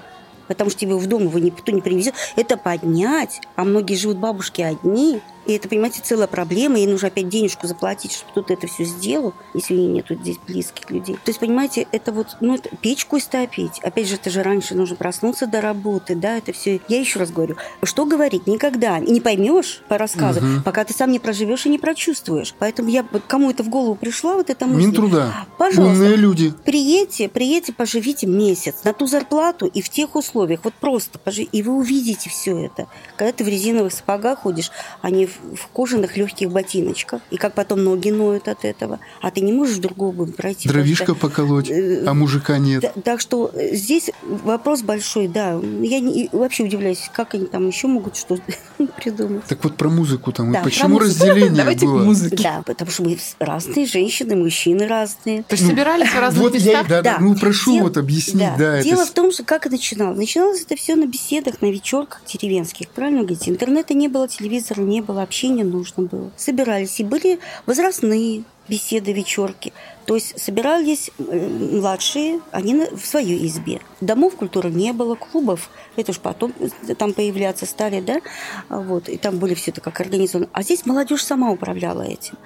потому что тебе в дом его никто не привезет. Это поднять, а многие живут бабушки одни – и это, понимаете, целая проблема. Ей нужно опять денежку заплатить, чтобы кто-то это все сделал, если у нее нету здесь близких людей. То есть, понимаете, это вот, ну, это печку истопить. Опять же, это же раньше нужно проснуться до работы, да, это все. Я еще раз говорю, что говорить никогда. Не поймешь по рассказу, угу. пока ты сам не проживешь и не прочувствуешь. Поэтому я, кому это в голову пришла, вот эта мысль. Минтруда. Пожалуйста. Умные люди. Приедьте, приедьте, поживите месяц на ту зарплату и в тех условиях. Вот просто поживите, и вы увидите все это. Когда ты в резиновых сапогах ходишь, а не в кожаных легких ботиночках. И как потом ноги ноют от этого. А ты не можешь другого пройти. Дровишка просто. поколоть, э, а мужика нет. Так, так что э, здесь вопрос большой, да. Я не, вообще удивляюсь, как они там еще могут что-то придумать. Так вот про музыку там. Да, почему разделение Давайте было? к музыке. Да, потому что мы разные женщины, мужчины разные. То есть собирались в разных вот местах? Я, да, да. Ну, прошу Дел, вот объяснить. Да. Да, Дело это... в том, что как это начиналось. Начиналось это все на беседах, на вечерках деревенских. Правильно говорите? Интернета не было, телевизора не было, общения нужно было. Собирались, и были возрастные беседы, вечерки. То есть собирались младшие, они в своей избе. Домов культуры не было, клубов, это уж потом э, там появляться стали, да, вот, и там были все это как организовано. А здесь молодежь сама управляла этим.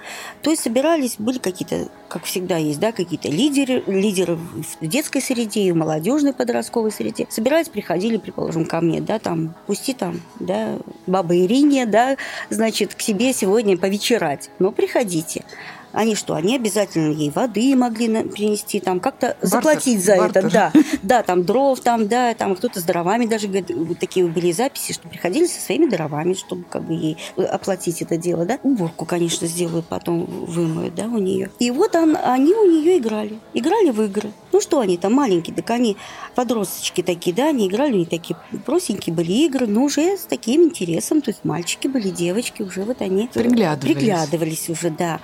То есть собирались, были какие-то, как всегда есть, да, какие-то лидеры, лидеры в детской среде и в молодежной подростковой среде. Собирались, приходили, предположим, ко мне, да, там, пусти там, да, баба Ирине, да, значит, к себе сегодня повечерать. Но приходите. Они что, они обязательно ей воды могли принести, там как-то заплатить за бартер. это, да. Да, там дров, там, да, там кто-то с дровами даже, говорит, такие были записи, что приходили со своими дровами, чтобы как бы ей оплатить это дело, да. Уборку, конечно, сделают, потом вымоют, да, у нее. И вот он- они у нее играли. Играли в игры. Ну что они там маленькие, так они подросточки такие, да, они играли, у них такие простенькие были игры, но уже с таким интересом, то есть мальчики были, девочки, уже вот они Приглядывались. приглядывались уже, да.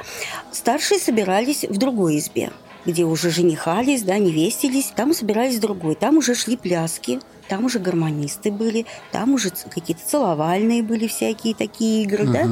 Старшие собирались в другой избе, где уже женихались, да, невестились, там собирались другой, там уже шли пляски, там уже гармонисты были, там уже какие-то целовальные были всякие такие игры, да,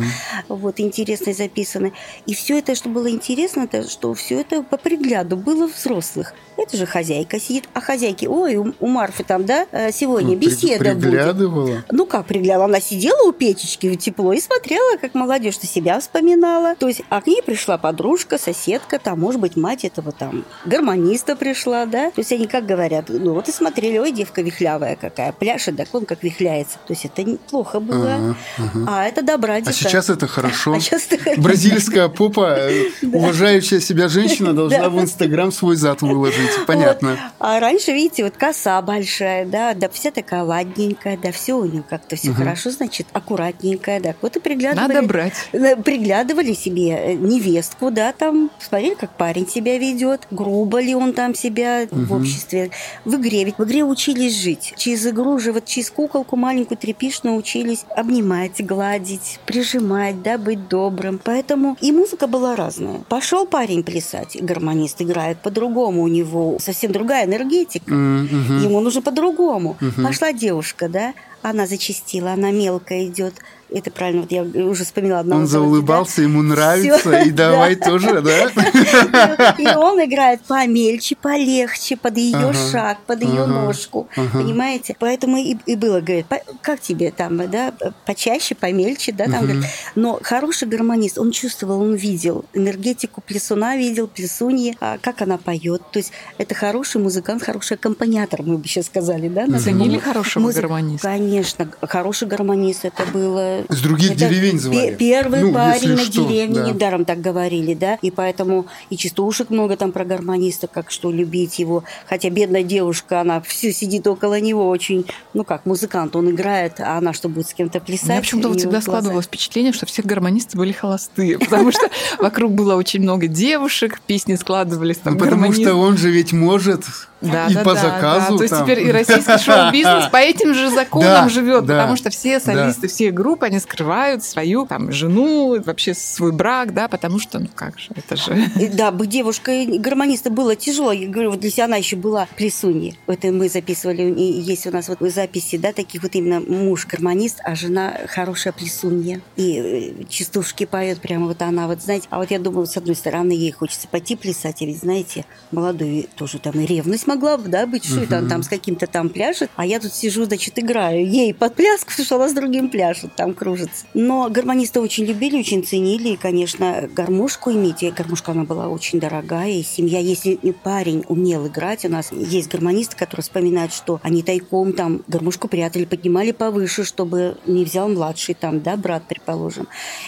вот интересные записаны. И все это, что было интересно, это что все это по пригляду было взрослых. Это же хозяйка сидит, а хозяйки, ой, у, у Марфы там, да, э, сегодня Ну, беседа будет. Приглядывала. Ну как приглянула? Она сидела у печечки в тепло и смотрела, как молодежь то себя вспоминала. То есть, а к ней пришла подружка, соседка, там, может быть, мать этого там гармониста пришла, да? То есть они как говорят, ну вот и смотрели, ой, девка вихлявая какая, пляшет, так он как вихляется. То есть это неплохо было. Ага, ага. А это добра А сейчас это хорошо. А сейчас это Бразильская попа, уважающая себя женщина, должна Да. в Инстаграм свой зад выложить. Понятно. А раньше, видите, вот коса большая, да, да вся такая ладненькая, да, все у нее как-то все хорошо, значит, аккуратненькая, да. Вот и приглядывали. Надо брать. Э, Приглядывали себе э, невестку, да, там, смотрели, как парень себя ведет, грубо ли он там себя в обществе. В игре, ведь в игре учились жить. Через игру же, вот через куколку маленькую трепишную учились обнимать, гладить, прижимать, да, быть добрым. Поэтому и музыка была разная. Пошел парень плясать, гармонист играет по-другому, у него совсем другая энергетика. Мгм. Ему нужно по-другому. Пошла девушка, да, она зачастила, она мелко идет. Это правильно, вот я уже вспоминала одного. Он зовут, да? заулыбался, ему нравится, Всё, и давай да. тоже, да? И он играет помельче, полегче, под ее шаг, под ее ножку. Понимаете? Поэтому и, было, говорит, «По- как тебе там, да, почаще, помельче, да, там, говорит. Но хороший гармонист, он чувствовал, он видел энергетику плясуна, видел плясуньи, а как она поет. То есть это хороший музыкант, хороший аккомпаниатор, мы бы сейчас сказали, да? на Ценили хорошего гармониста? Конечно, хороший гармонист это было. С других Это деревень звали. Первый Ну, парень на что, деревне, да. недаром так говорили, да, и поэтому и частушек много там про гармониста, как что любить его, хотя бедная девушка, она все сидит около него, очень, ну как, музыкант, он играет, а она что, будет с кем-то У плясать? меня почему-то у вот всегда складывалось впечатление, что все гармонисты были холостые, потому что вокруг было очень много девушек, песни складывались там Потому что он же ведь может Да, и да, по да, заказу. да. То есть там. теперь и российский шоу-бизнес по этим же законам Да, живет, да, потому что все солисты, все группы, они скрывают свою там жену, вообще свой брак, да, потому что, ну как же, это же... И Да, быть девушкой гармониста было тяжело. Я говорю, вот если она еще была плесуньей. Это мы записывали, и есть у нас вот записи, да, таких вот именно муж гармонист, а жена хорошая плесунья. И э, частушки поет прямо вот она, вот знаете. А вот я думаю, с одной стороны, ей хочется пойти плясать, а ведь, знаете, молодой тоже там и ревность могла бы, да, быть, что это он там с каким-то там пляшет, а я тут сижу, значит, играю ей под пляску, потому что она с другим пляшет, там кружится. Но гармонисты очень любили, очень ценили, и, конечно, гармошку иметь. И гармошка, она была очень дорогая, и семья, если парень умел играть, у нас есть гармонисты, которые вспоминают, что они тайком там гармошку прятали, поднимали повыше, чтобы не взял младший там, да, брат, предположим.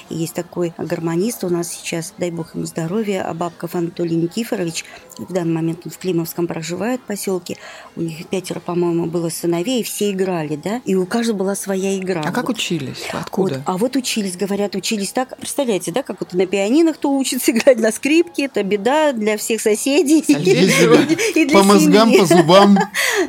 И есть такой гармонист у нас сейчас, дай бог ему здоровья, Абабков Анатолий Никифорович. В данный момент он в Климовском проживает поселке. У них пятеро, по-моему, было сыновей, и все играли, да, и у каждого была своя игра. А как Вот. учились? Вот, Откуда? а вот учились, говорят, учились так. Представляете, да, как вот на пианино кто учится играть на скрипке, это беда для всех соседей. И для По мозгам, по зубам,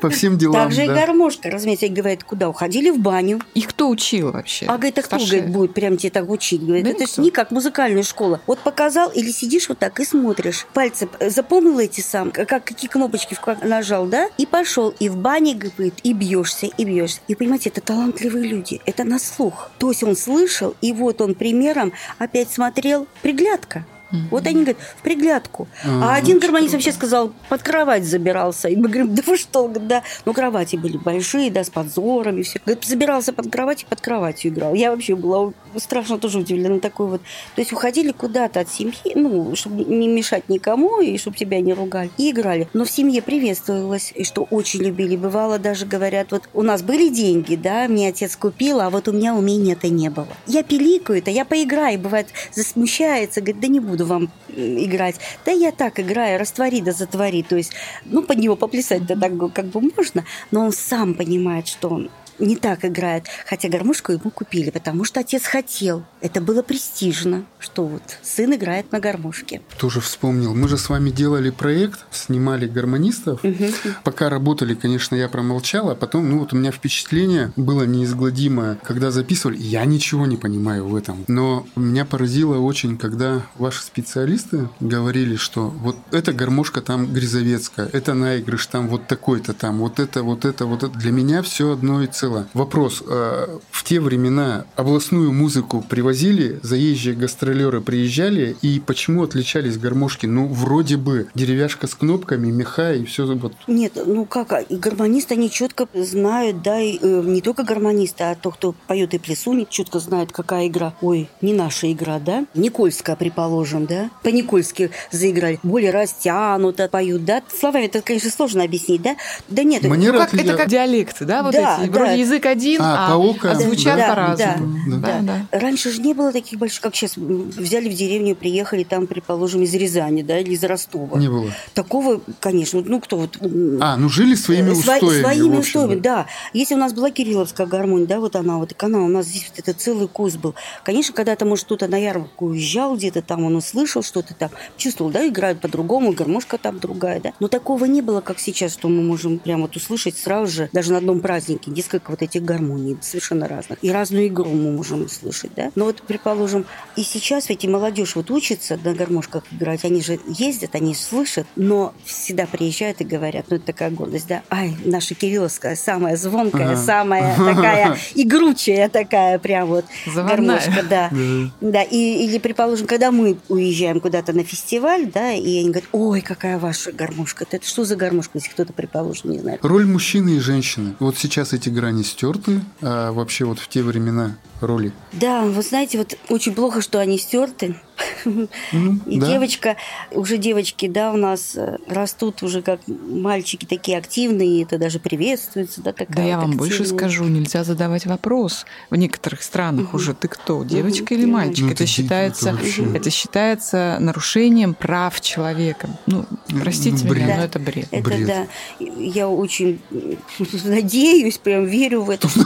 по всем делам. Так же и гармошка, разумеется, говорят, куда уходили в баню. Их кто учил вообще? А говорит, а кто говорит, будет прям тебе так учить? Говорит, это никто. ж не как музыкальная школа. Вот показал или сидишь вот так и смотришь. Пальцы э, запомнил эти сам, как какие кнопочки в- нажал, да? И пошел, и в бане, говорит, и бьешься, и бьешься. И понимаете, это талантливые люди, это на слух. То есть он слышал, и вот он примером опять смотрел. Приглядка. Вот они говорят, в приглядку. А, А, один очень гармонист вообще сказал, под кровать забирался. И мы говорим, да вы что? Говорит, Да, ну кровати были большие, да, с подзорами, все. Говорит, забирался под кровать и под кроватью играл. Я вообще была страшно тоже удивлена такой вот. То есть уходили куда-то от семьи, ну, чтобы не мешать никому и чтобы тебя не ругали. И играли. Но в семье приветствовалось, и что очень любили. Бывало даже говорят, вот у нас были деньги, да, мне отец купил, а вот у меня умения-то не было. Я пиликаю это, я поиграю. Бывает, засмущается, говорит, да не буду буду вам играть. Да я так играю, раствори да затвори. То есть, ну, под него поплясать-то так как бы можно, но он сам понимает, что он не так играет. Хотя гармошку ему купили, потому что отец хотел. Это было престижно, что вот сын играет на гармошке. Тоже вспомнил. Мы же с вами делали проект, снимали гармонистов. Угу. Пока работали, конечно, я промолчал, а потом, ну вот у меня впечатление было неизгладимое, когда записывали. Я ничего не понимаю в этом. Но меня поразило очень, когда ваши специалисты говорили, что вот эта гармошка там грязовецкая, это наигрыш там вот такой-то там, вот это, вот это, вот это. Для меня все одно и целое целое. Вопрос. А, в те времена областную музыку привозили, заезжие гастролеры приезжали, и почему отличались гармошки? Ну, вроде бы деревяшка с кнопками, меха и все. Вот. Нет, ну как, а, гармонисты, они четко знают, да, и, э, не только гармонисты, а тот, кто поет и плясуник, четко знает, какая игра. Ой, не наша игра, да? Никольская, предположим, да? По-никольски заиграли. Более растянуто поют, да? Словами это, конечно, сложно объяснить, да? Да нет. Манера ну, как, это как диалекты, да? Вот да, эти, да, язык один, а, а, а звучат да, по-разному. Да, да, да. да. Раньше же не было таких больших, как сейчас. Взяли в деревню, приехали там, предположим, из Рязани, да, или из Ростова. Не было. Такого, конечно, ну кто вот... А, ну жили своими устоями. Своими устоями, да. Если у нас была Кирилловская гармония, да, вот она, вот она, у нас здесь вот это целый курс был. Конечно, когда-то, может, кто-то на ярмарку уезжал где-то там, он услышал что-то там, чувствовал, да, играют по-другому, гармошка там другая, да. Но такого не было, как сейчас, что мы можем прямо вот услышать сразу же, даже на одном празднике, несколько несколько вот этих гармоний совершенно разных. И разную игру мы можем услышать, да. Но вот, предположим, и сейчас ведь и молодежь вот учится на гармошках играть, они же ездят, они слышат, но всегда приезжают и говорят, ну это такая гордость, да, ай, наша Кирилловская самая звонкая, ага. самая такая игручая такая прям вот Заводная. гармошка, да. Да, и, или, предположим, когда мы уезжаем куда-то на фестиваль, да, и они говорят, ой, какая ваша гармошка, это что за гармошка, если кто-то, предположим, не знает. Роль мужчины и женщины. Вот сейчас эти грани они стерты, а вообще вот в те времена роли? Да, вы знаете, вот очень плохо, что они стерты. Ну, и да. девочка, уже девочки, да, у нас э, растут уже как мальчики такие активные, это даже приветствуется, да, такая. Да, я вам больше скажу, нельзя задавать вопрос. В некоторых странах угу. уже ты кто, девочка угу. или мальчик? Ну, это, это считается, это, это считается нарушением прав человека. Ну, простите ну, меня, но это бред. Это бред. да. Я очень надеюсь, прям верю в это, что,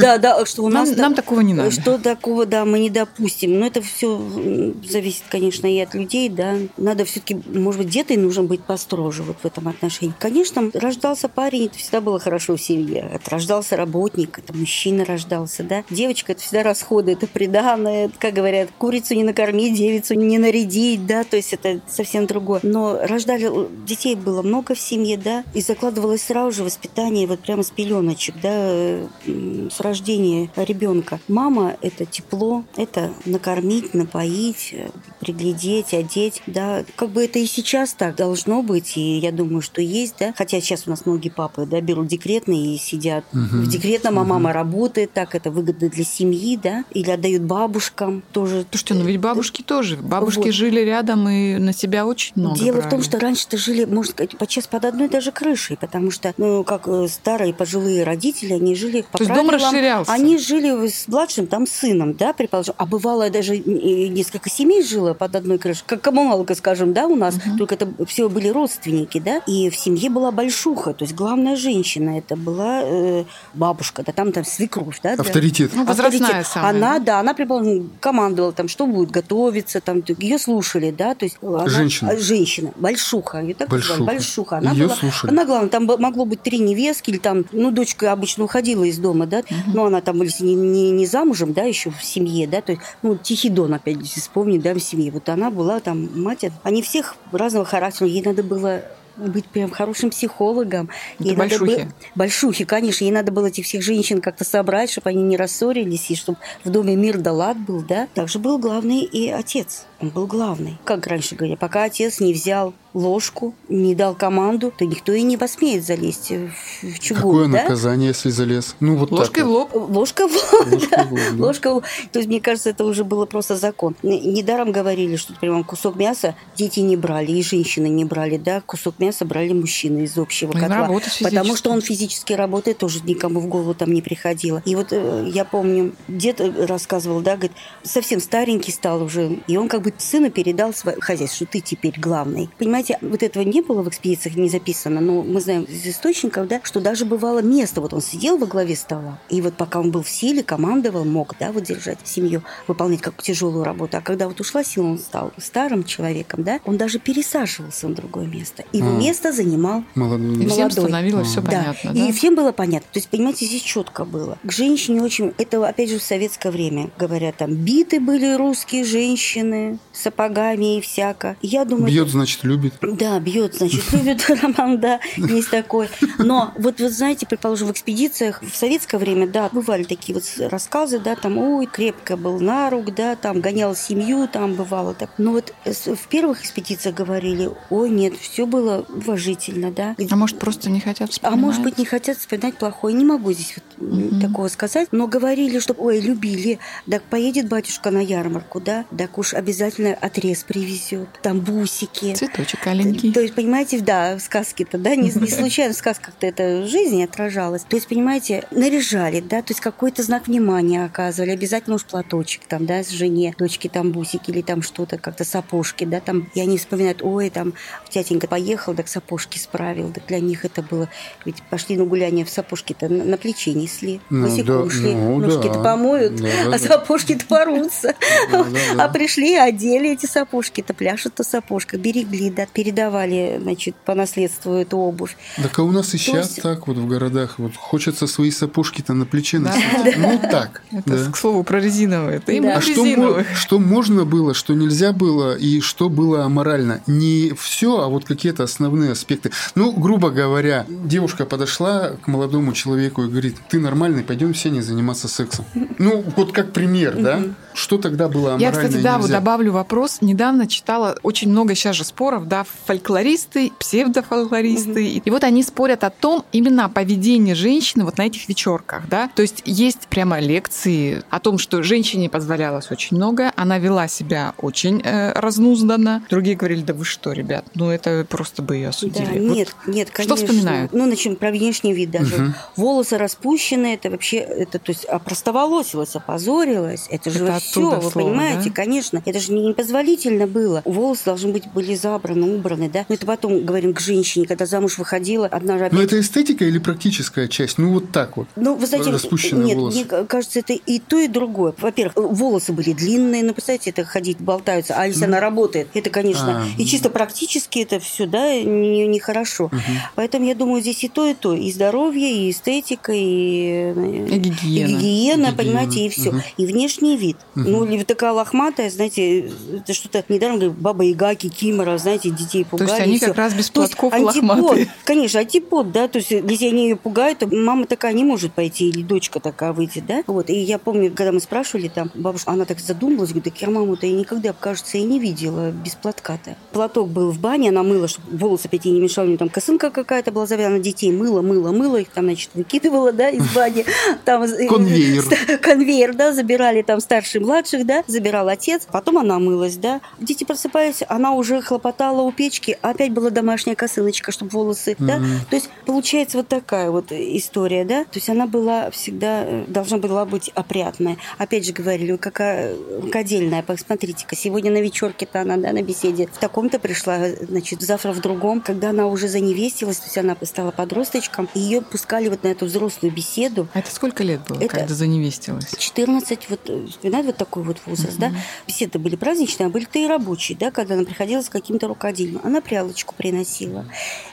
да, да, что у нас нам, нам такого не надо. Что такого, да, мы не допустим. Но это все зависит, конечно, и от людей, да. Надо все-таки, может быть, где-то и нужно быть построже вот в этом отношении. Конечно, рождался парень, это всегда было хорошо в семье. Это рождался работник, это мужчина рождался, да. Девочка, это всегда расходы, это приданное, как говорят, курицу не накормить, девицу не нарядить, да, то есть это совсем другое. Но рождали, детей было много в семье, да, и закладывалось сразу же воспитание вот прямо с пеленочек, да, с рождения ребенка. Мама – это тепло, это накормить, напоить, накормить, э, приглядеть, одеть, да, как бы это и сейчас так должно быть, и я думаю, что есть, да, хотя сейчас у нас многие папы, да, берут декретные и сидят угу. в декретном, а мама работает, так это выгодно для семьи, да, или отдают бабушкам тоже. Слушайте, ну ведь бабушки тоже, бабушки вот. жили рядом и на себя очень много Дело брали. в том, что раньше-то жили, можно сказать, подчас под одной даже крышей, потому что, ну, как э, старые пожилые родители, они жили по То правилам, дом расширялся. Они жили с младшим там сыном, да, предположим, а бывало даже несколько несколько семей жило под одной крышей, как коммуналка, скажем, да, у нас, угу. только это все были родственники, да, и в семье была большуха, то есть главная женщина, это была э, бабушка, да, там там свекровь, да. Авторитет. Ну, возрастная самая. Она, да, она командовала там, что будет готовиться, там, ее слушали, да, то есть она, женщина. Женщина, большуха, ее так большуха. Называли, большуха. Она ее была, слушали. Она, главное, там могло быть три невестки, или там, ну, дочка обычно уходила из дома, да, угу. но она там, если не, не, не замужем, да, еще в семье, да, то есть, ну, Тихий Дон, опять вспомнить, да, в семье. Вот она была там мать, они всех разного характера, ей надо было быть прям хорошим психологом. Это ей большухи. Надо было... Большухи, конечно. Ей надо было этих всех женщин как-то собрать, чтобы они не рассорились, и чтобы в доме мир да лад был, да. Также был главный и отец. Он был главный. Как раньше говорили, пока отец не взял ложку, не дал команду, то никто и не посмеет залезть в чугун. Какое да? наказание, если залез? Ну, вот Ложкой так в вот. лоб. Ложка в лоб. Ложкой в лоб, да. Ложка в лоб. То есть, мне кажется, это уже было просто закон. Недаром говорили, что, например, кусок мяса дети не брали, и женщины не брали, да, кусок мяса брали мужчины из общего Ну, котла. Потому что он физически работает, тоже никому в голову там не приходило. И вот э, я помню, дед э, рассказывал, да, говорит, совсем старенький стал уже, и он как бы сыну передал свое хозяйство, что ты теперь главный. Понимаете, вот этого не было в экспедициях, не записано, но мы знаем из источников, да, что даже бывало место, вот он сидел во главе стола, и вот пока он был в силе, командовал, мог, да, вот держать семью, выполнять как тяжелую работу. А когда вот ушла сила, он стал старым человеком, да, он даже пересаживался на другое место. Его А. место занимал Молодой. И всем молодой. становилось все Да. понятно, и да? всем было понятно. То есть, понимаете, здесь четко было. К женщине очень... Это, опять же, в советское время, говорят, там, биты были русские женщины сапогами и всяко. Я думаю... Бьет, значит, любит. Да, бьет, значит, любит роман, да, есть такой. Но вот вы знаете, предположим, в экспедициях в советское время, да, бывали такие вот рассказы, да, там, ой, крепко был на рук, да, там, гонял семью, там, бывало так. Но вот в первых экспедициях говорили, ой, нет, все было уважительно, да. А может, просто не хотят А вспоминать? может быть, не хотят вспоминать плохое. Не могу здесь вот м, такого сказать. Но говорили, что, ой, любили. Так поедет батюшка на ярмарку, да? Так уж обязательно отрез привезет. Там бусики. Цветочек аленький. То есть, понимаете, да, в сказке-то, да, не, не случайно в сказках-то это в жизни отражалось. То есть, понимаете, наряжали, да, то есть какой-то знак внимания оказывали, обязательно уж платочек там, да, с жене, дочки там бусики или там что-то, как-то сапожки, да, там, и они вспоминают, ой, там, тятенька поехал, так сапожки справил, так для них это было, ведь пошли на гуляние в сапожки-то на, на плече несли, Ну, босиком да, шли, ну, ножки-то да. помоют, Да, да, а да. сапожки-то порутся. А пришли, одели эти сапожки-то, пляшут-то сапожка, берегли, да, передавали, значит, по наследству эту обувь. Так а у нас и То сейчас есть- так вот в городах. Вот хочется свои сапожки-то на плече Да. носить. Ну так. Это, да. к слову, про резиновые. Это Да. А что, что можно было, что нельзя было и что было аморально? Не все, а вот какие-то основные аспекты. Ну, грубо говоря, девушка подошла к молодому человеку и говорит, ты нормальный, пойдем все не заниматься сексом. Ну, вот как пример, да? Что тогда было Я, аморально кстати, и да, вот нельзя? добавлю вопрос. Недавно читала очень много сейчас же споров, да, фольклористы, псевдофольклористы. И вот они спорят о том, именно о поведении женщины вот на этих вечерках, да. То есть есть прямо лекции о том, что женщине позволялось очень многое, она вела себя очень э, разнузданно. Другие говорили, да вы что, ребят, ну это просто бы ее Да, осудили. Вот нет, нет, что конечно. вспоминают? Ну, начнем про внешний вид даже. Мгм. Волосы распущены, это вообще, это, то есть, опростоволосилась, опозорилась. Это же Это все, оттуда вы слово, понимаете, да? конечно. Это же не- непозволительно было. Волосы должны быть были забраны, убраны, да. Но это потом, говорим, к женщине, когда замуж выходила, одна же Но опять это эстетика или практическая часть? Ну, вот так вот. Ну, вы знаете, Распущенные нет, волосы. мне кажется, это и то, и другое. Во-первых, волосы были длинные, ну, представьте, это ходить, болтаются, а если она работает, это, конечно, А, и чисто практически это все, да, не- нехорошо. Поэтому я думаю, здесь и то, и то. И здоровье, и эстетика, и, э, И гигиена. и гигиена, Гигиена, понимаете, и все. мгм. И внешний вид. Ну, или такая лохматая, знаете, это что-то недаром говорят, баба Яга, Кикимора, знаете, детей То пугали. есть и они как раз без То есть платков и антипод, лохматые. Конечно, антипод, да, то есть если они ее пугают, то мама такая не может пойти, или дочка такая выйти, да. Вот, и я помню, когда мы спрашивали там, бабушка, она так задумалась, говорит, так я маму-то я никогда, кажется, и не видела без платка-то. Платок был в бане, она мыла, чтобы волосы опять ей не мешали, у нее там косынка какая-то была завязана, детей мыла, мыла, мыла, их там, значит, выкидывала, да, из бани. Там, э, Конвейер. ст- Конвейер, да, забирали там старших, младших, да, забирал отец, потом она мылась, да. Дети просыпались, она уже хлопотала у печки, опять была домашняя косыночка, чтобы волосы, да. Мгм. То есть получается вот такая вот история, да. То есть она была всегда, э, должна была быть опрятная. Опять же говорили, какая рукодельная, посмотрите-ка, сегодня на вечерке-то она, да, на беседе в таком-то пришла, значит, завтра в другом. Когда она уже заневестилась, то есть она стала подросточком, ее пускали вот на эту взрослую беседу, А это сколько лет было, Это- когда заневестилась? 14, вот, э, вспоминать вот такой вот возраст, да. Беседы были праздничные, а были-то и рабочие, да, когда она приходила с каким-то рукоделием. Она прялочку приносила.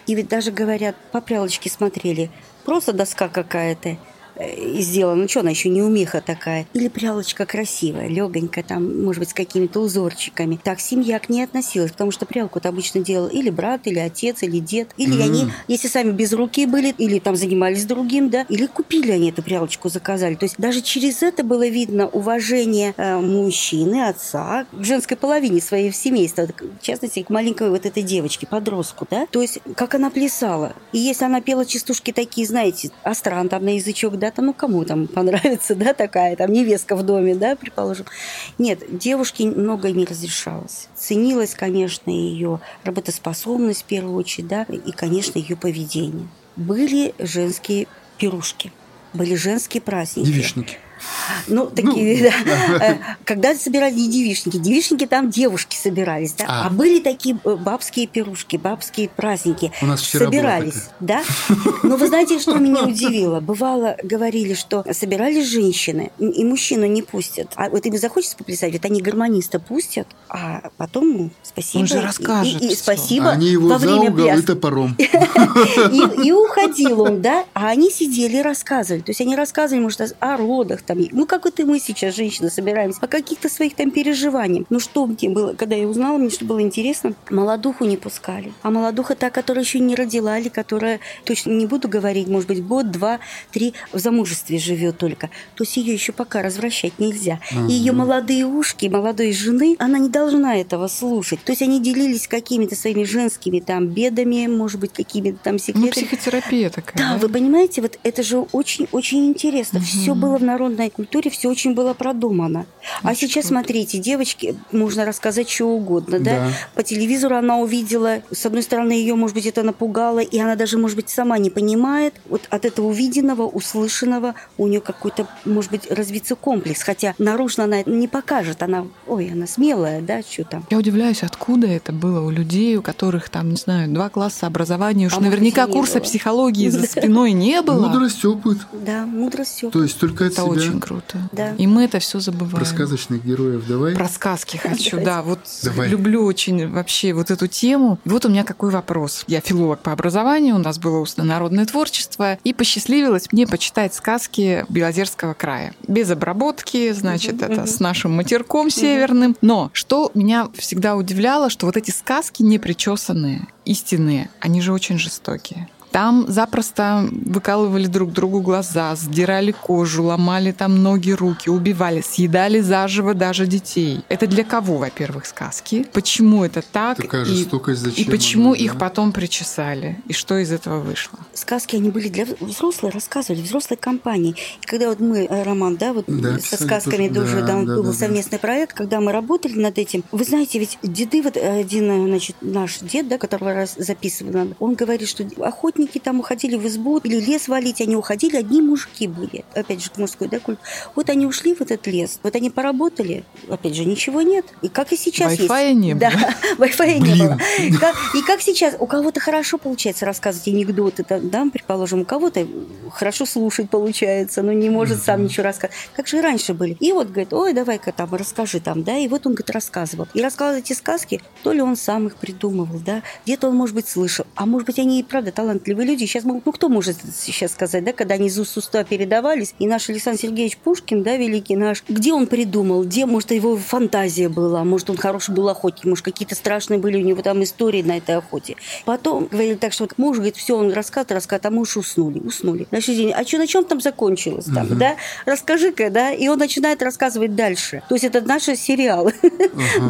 И ведь даже, говорят, по прялочке смотрели, просто доска какая-то, э, сделана. Ну что, она еще не умеха такая. Или прялочка красивая, легонькая, там, может быть, с какими-то узорчиками. Так семья к ней относилась, потому что прялку-то обычно делал или брат, или отец, или дед. Или Мгм. они, если сами без руки были, или там занимались другим, да, или купили они эту прялочку, заказали. То есть даже через это было видно уважение э, мужчины, отца к женской половине своей семейства, в частности, к маленькой вот этой девочке, подростку, да. То есть как она плясала. И если она пела частушки такие, знаете, астран там на язычок, да, там, ну кому там понравится, да, такая, там невестка в доме, да, предположим. Нет, девушке многое не разрешалось. Ценилась, конечно, ее работоспособность в первую очередь, да, и, конечно, ее поведение. Были женские пирушки, были женские праздники. Девичники. Ну, такие, да. Э, Когда собирались девичники, девичники там девушки собирались, да. А. А, были такие э, бабские пирушки, бабские праздники. У нас вчера собирались, да. Но вы знаете, что меня удивило? Бывало, говорили, что собирались женщины, и мужчину не пустят. А вот им захочется поплясать, вот они гармониста пустят, а потом ну, спасибо. Он же и- расскажет И, и всё. спасибо Они его во за время угол и пляски. топором. И, и уходил он, да, а они сидели и рассказывали. То есть они рассказывали, может, о родах, там, ну, как вот и мы сейчас, женщины, собираемся, о каких-то своих там переживаниях. Ну, что мне было, когда я узнала, мне что было интересно, молодуху не пускали. А молодуха та, которая еще не родила, или которая, точно не буду говорить, может быть, год, два, три, в замужестве живет только. То есть ее еще пока развращать нельзя. И ее молодые ушки, молодой жены, она не должна этого слушать. То есть они делились какими-то своими женскими там бедами, может быть, какими-то там Ну, секретами. психотерапия такая. Да, вы понимаете, вот это же очень-очень интересно. Все было в народной культуре, все очень было продумано. А Очень сейчас, круто. смотрите, девочки, можно рассказать что угодно, да? Да. По телевизору она увидела, с одной стороны, ее, может быть, это напугало, и она даже, может быть, сама не понимает. Вот от этого увиденного, услышанного у нее какой-то, может быть, развиться комплекс. Хотя наружно она не покажет. Она, ой, она смелая, да, что там. Я удивляюсь, откуда это было у людей, у которых там, не знаю, два класса образования, уж А наверняка курса было. психологии за спиной не было. Мудрость, опыт. Да, мудрость все. То есть только от Это себя. Очень круто. Да. И мы это все забываем. Про сказочных героев давай. Про сказки хочу, да. Вот Давай. люблю очень вообще вот эту тему. И вот у меня какой вопрос. Я филолог по образованию, у нас было народное творчество, и посчастливилось мне почитать сказки Белозерского края. Без обработки, значит, это с нашим матерком северным. Но что меня всегда удивляло, что вот эти сказки непричесанные, истинные, они же очень жестокие. Там запросто выкалывали друг другу глаза, сдирали кожу, ломали там ноги, руки, убивали, съедали заживо даже детей. Это для кого, во-первых, сказки? Почему это так? Такая И- жестокость и зачем? почему она, да? их потом причесали? И что из этого вышло? сказки, они были для взрослых, рассказывали, взрослой компании. И когда вот мы, э, Роман, да, вот Да, со сказками тоже. Да, да, да, был да, да. совместный проект, когда мы работали над этим. Вы знаете, ведь деды, вот один, э, значит, наш дед, да, которого раз записывали он говорит, что охотники там уходили в избу или лес валить, они уходили, одни мужики были. Опять же, к мужской, да, культ. Вот они ушли в этот лес, вот они поработали, опять же, ничего нет. И как и сейчас есть. Wi-Fi не было. Да, Wi-Fi не было. Как- и как сейчас, у кого-то хорошо получается рассказывать анекдоты, да, предположим, у кого-то хорошо слушать получается, но не может сам ничего рассказать. Как же и раньше были. И вот говорит, ой, давай-ка там расскажи там, да, и вот он, говорит, рассказывал. И рассказывал эти сказки, то ли он сам их придумывал, да, где-то он, может быть, слышал, а может быть, они и правда талантливые люди. Сейчас могут, ну, кто может сейчас сказать, да, когда они из уст уста передавались, и наш Александр Сергеевич Пушкин, да, великий наш, где он придумал, где, может, его фантазия была, может, он хороший был охотник, может, какие-то страшные были у него там истории на этой охоте. Потом говорили так, что муж говорит, все, он рассказывает, рассказывает, а муж уснули, уснули. На день, а что, на чем там закончилось там, да? Расскажи-ка, да? И он начинает рассказывать дальше. То есть это наши сериалы.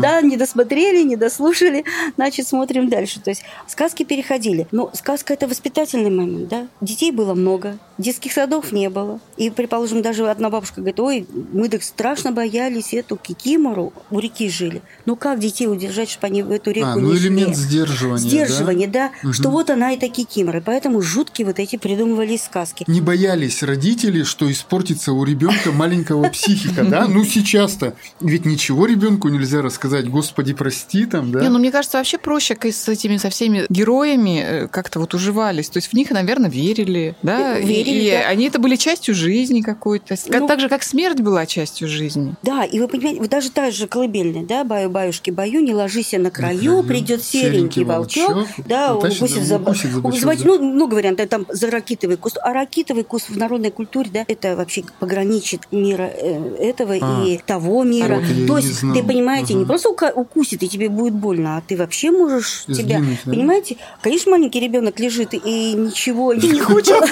Да, не досмотрели, не дослушали, значит, смотрим дальше. То есть сказки переходили. Но сказка – это воспитательный момент, да? Детей было много, детских садов не было. И, предположим, даже одна бабушка говорит, ой, мы так страшно боялись эту кикимору, у реки жили. Ну как детей удержать, чтобы они в эту реку А, не ну шли? элемент сдерживания, Сдерживание, да, Мгм. что вот она и такие кикиморы. Поэтому жуткие вот эти придумывались сказки. Не боялись родители, что испортится у ребенка маленького психика, да? Ну сейчас-то ведь ничего ребенку нельзя рассказать, Господи, прости там, да? Не, ну мне кажется, вообще проще с этими со всеми героями э, как-то вот уживали оказались? То есть в них, наверное, верили, да? Э, верили, и, да. они это были частью жизни какой-то. Ну, так же, как смерть была частью жизни. Да, и вы понимаете, вот даже та же колыбельная, да, баю-баюшки, баю, не ложись на краю, придет серенький волчок, волчок, да, утащит укусит за- бочок, ну, много вариантов, там за ракитовый куст, а ракитовый куст в народной культуре, да, это вообще пограничит мира э, этого А. и того мира. вот То не есть, знал. ты понимаете, не Ага. просто укусит, и тебе будет больно, а ты вообще можешь себя, Сдвинуть, да? понимаете, конечно, маленький ребенок лежит и ничего не хочет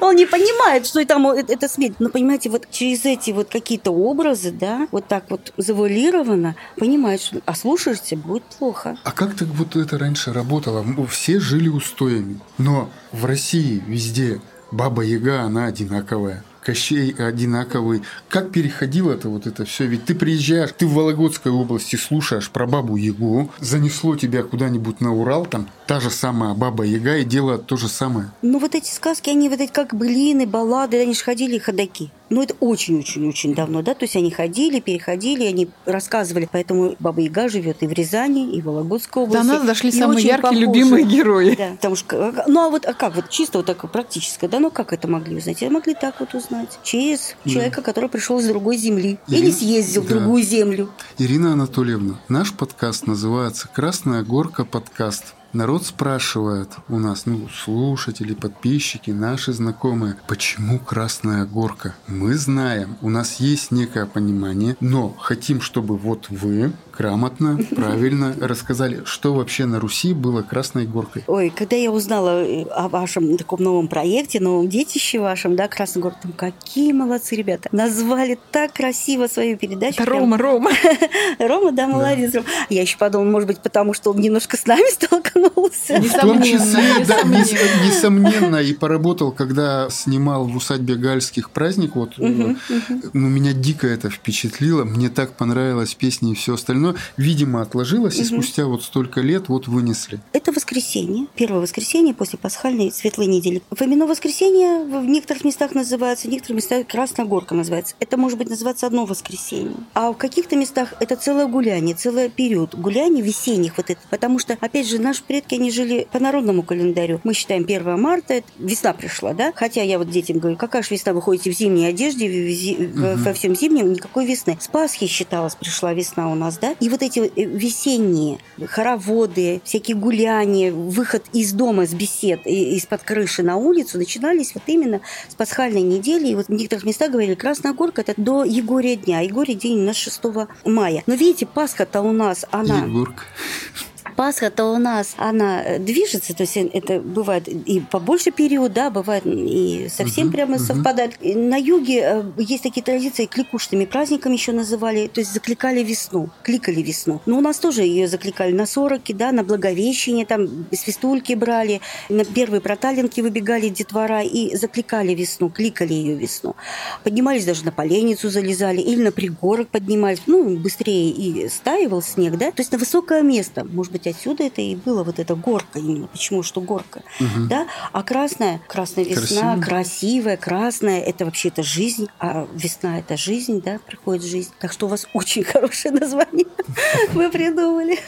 он не понимает, что там это, это смерть. Но понимаете, вот через эти вот какие-то образы, да, вот так вот завуалировано, понимает, что ослушаешься, будет плохо. А как так вот это раньше работало? Все жили устоями. Но в России везде Баба Яга, она одинаковая. Кощей одинаковый. Как переходило это вот это все? Ведь ты приезжаешь, ты в Вологодской области слушаешь про Бабу Ягу, занесло тебя куда-нибудь на Урал, там та же самая Баба Яга и делает то же самое. Ну вот эти сказки, они вот эти как былины, баллады, они же ходили ходаки. Ну это очень-очень-очень давно, да, то есть они ходили, переходили, они рассказывали, поэтому Баба Яга живет и в Рязани, и в Вологодской области. До нас дошли И самые яркие, похожи. любимые герои. Да, потому что, ну а вот а как вот чисто вот так практическое, да, ну как это могли узнать? Это могли так вот узнать через человека, который пришел с другой земли Или- или съездил в да. другую землю. Ирина Анатольевна, наш подкаст называется «Красная горка подкаст». Народ спрашивает у нас, ну, слушатели, подписчики, наши знакомые, почему Красная Горка? Мы знаем, у нас есть некое понимание, но хотим, чтобы вот вы грамотно, правильно рассказали, что вообще на Руси было Красной Горкой. Ой, когда я узнала э, о вашем таком новом проекте, новом детище вашем, да, Красный город, там какие молодцы ребята. Назвали так красиво свою передачу. Это прям. Рома, Рома. Рома, да, молодец. Рома. Я еще подумала, может быть, потому что он немножко с нами столкнулся. В том числе, да, нес- несомненно. и поработал, когда снимал в усадьбе Гальских праздник, вот, ну, меня дико это впечатлило, мне так понравилась песня и все остальное. Видимо, отложилось, и спустя вот столько лет вот вынесли. Это воскресенье, первое воскресенье после пасхальной светлой недели. Фомино воскресенье в некоторых местах называется, в некоторых местах Красная Горка называется. Это может быть называться одно воскресенье. А в каких-то местах это целое гуляние, целый период гуляний весенних вот это. Потому что, опять же, наши предки, они жили по народному календарю. Мы считаем 1 марта, весна пришла, да? Хотя я вот детям говорю, какая же весна, вы ходите в зимней одежде, в- в в- во всем зимнем, никакой весны. С Пасхи считалось, пришла весна у нас, да? И вот эти э, весенние хороводы, всякие гуляния, выход из дома, с бесед, из-под крыши на улицу начинались вот именно с пасхальной недели. И вот в некоторых местах говорили, Красная Горка – это до Егория дня. Егорий день у нас 6 мая. Но видите, Пасха-то у нас, она... Егорка. Пасха-то у нас, она э, движется, то есть это бывает и побольше период, да, бывает и совсем Мгм, прямо мгм. совпадает. И На юге э, есть такие традиции, кликушными праздниками еще называли, то есть закликали весну, кликали весну. Но у нас тоже ее закликали на сороки, да, на Благовещение, там свистульки брали, на первые проталинки выбегали детвора и закликали весну, кликали ее весну. Поднимались даже на поленницу залезали или на пригорок поднимались, ну, быстрее и стаивал снег, да, то есть на высокое место, может быть, отсюда это и было вот эта горка именно. Почему что горка? Да? А красная, красная весна, Красиво. красивая, красная, это вообще это жизнь, а весна это жизнь, да, приходит жизнь. Так что у вас очень хорошее название вы придумали.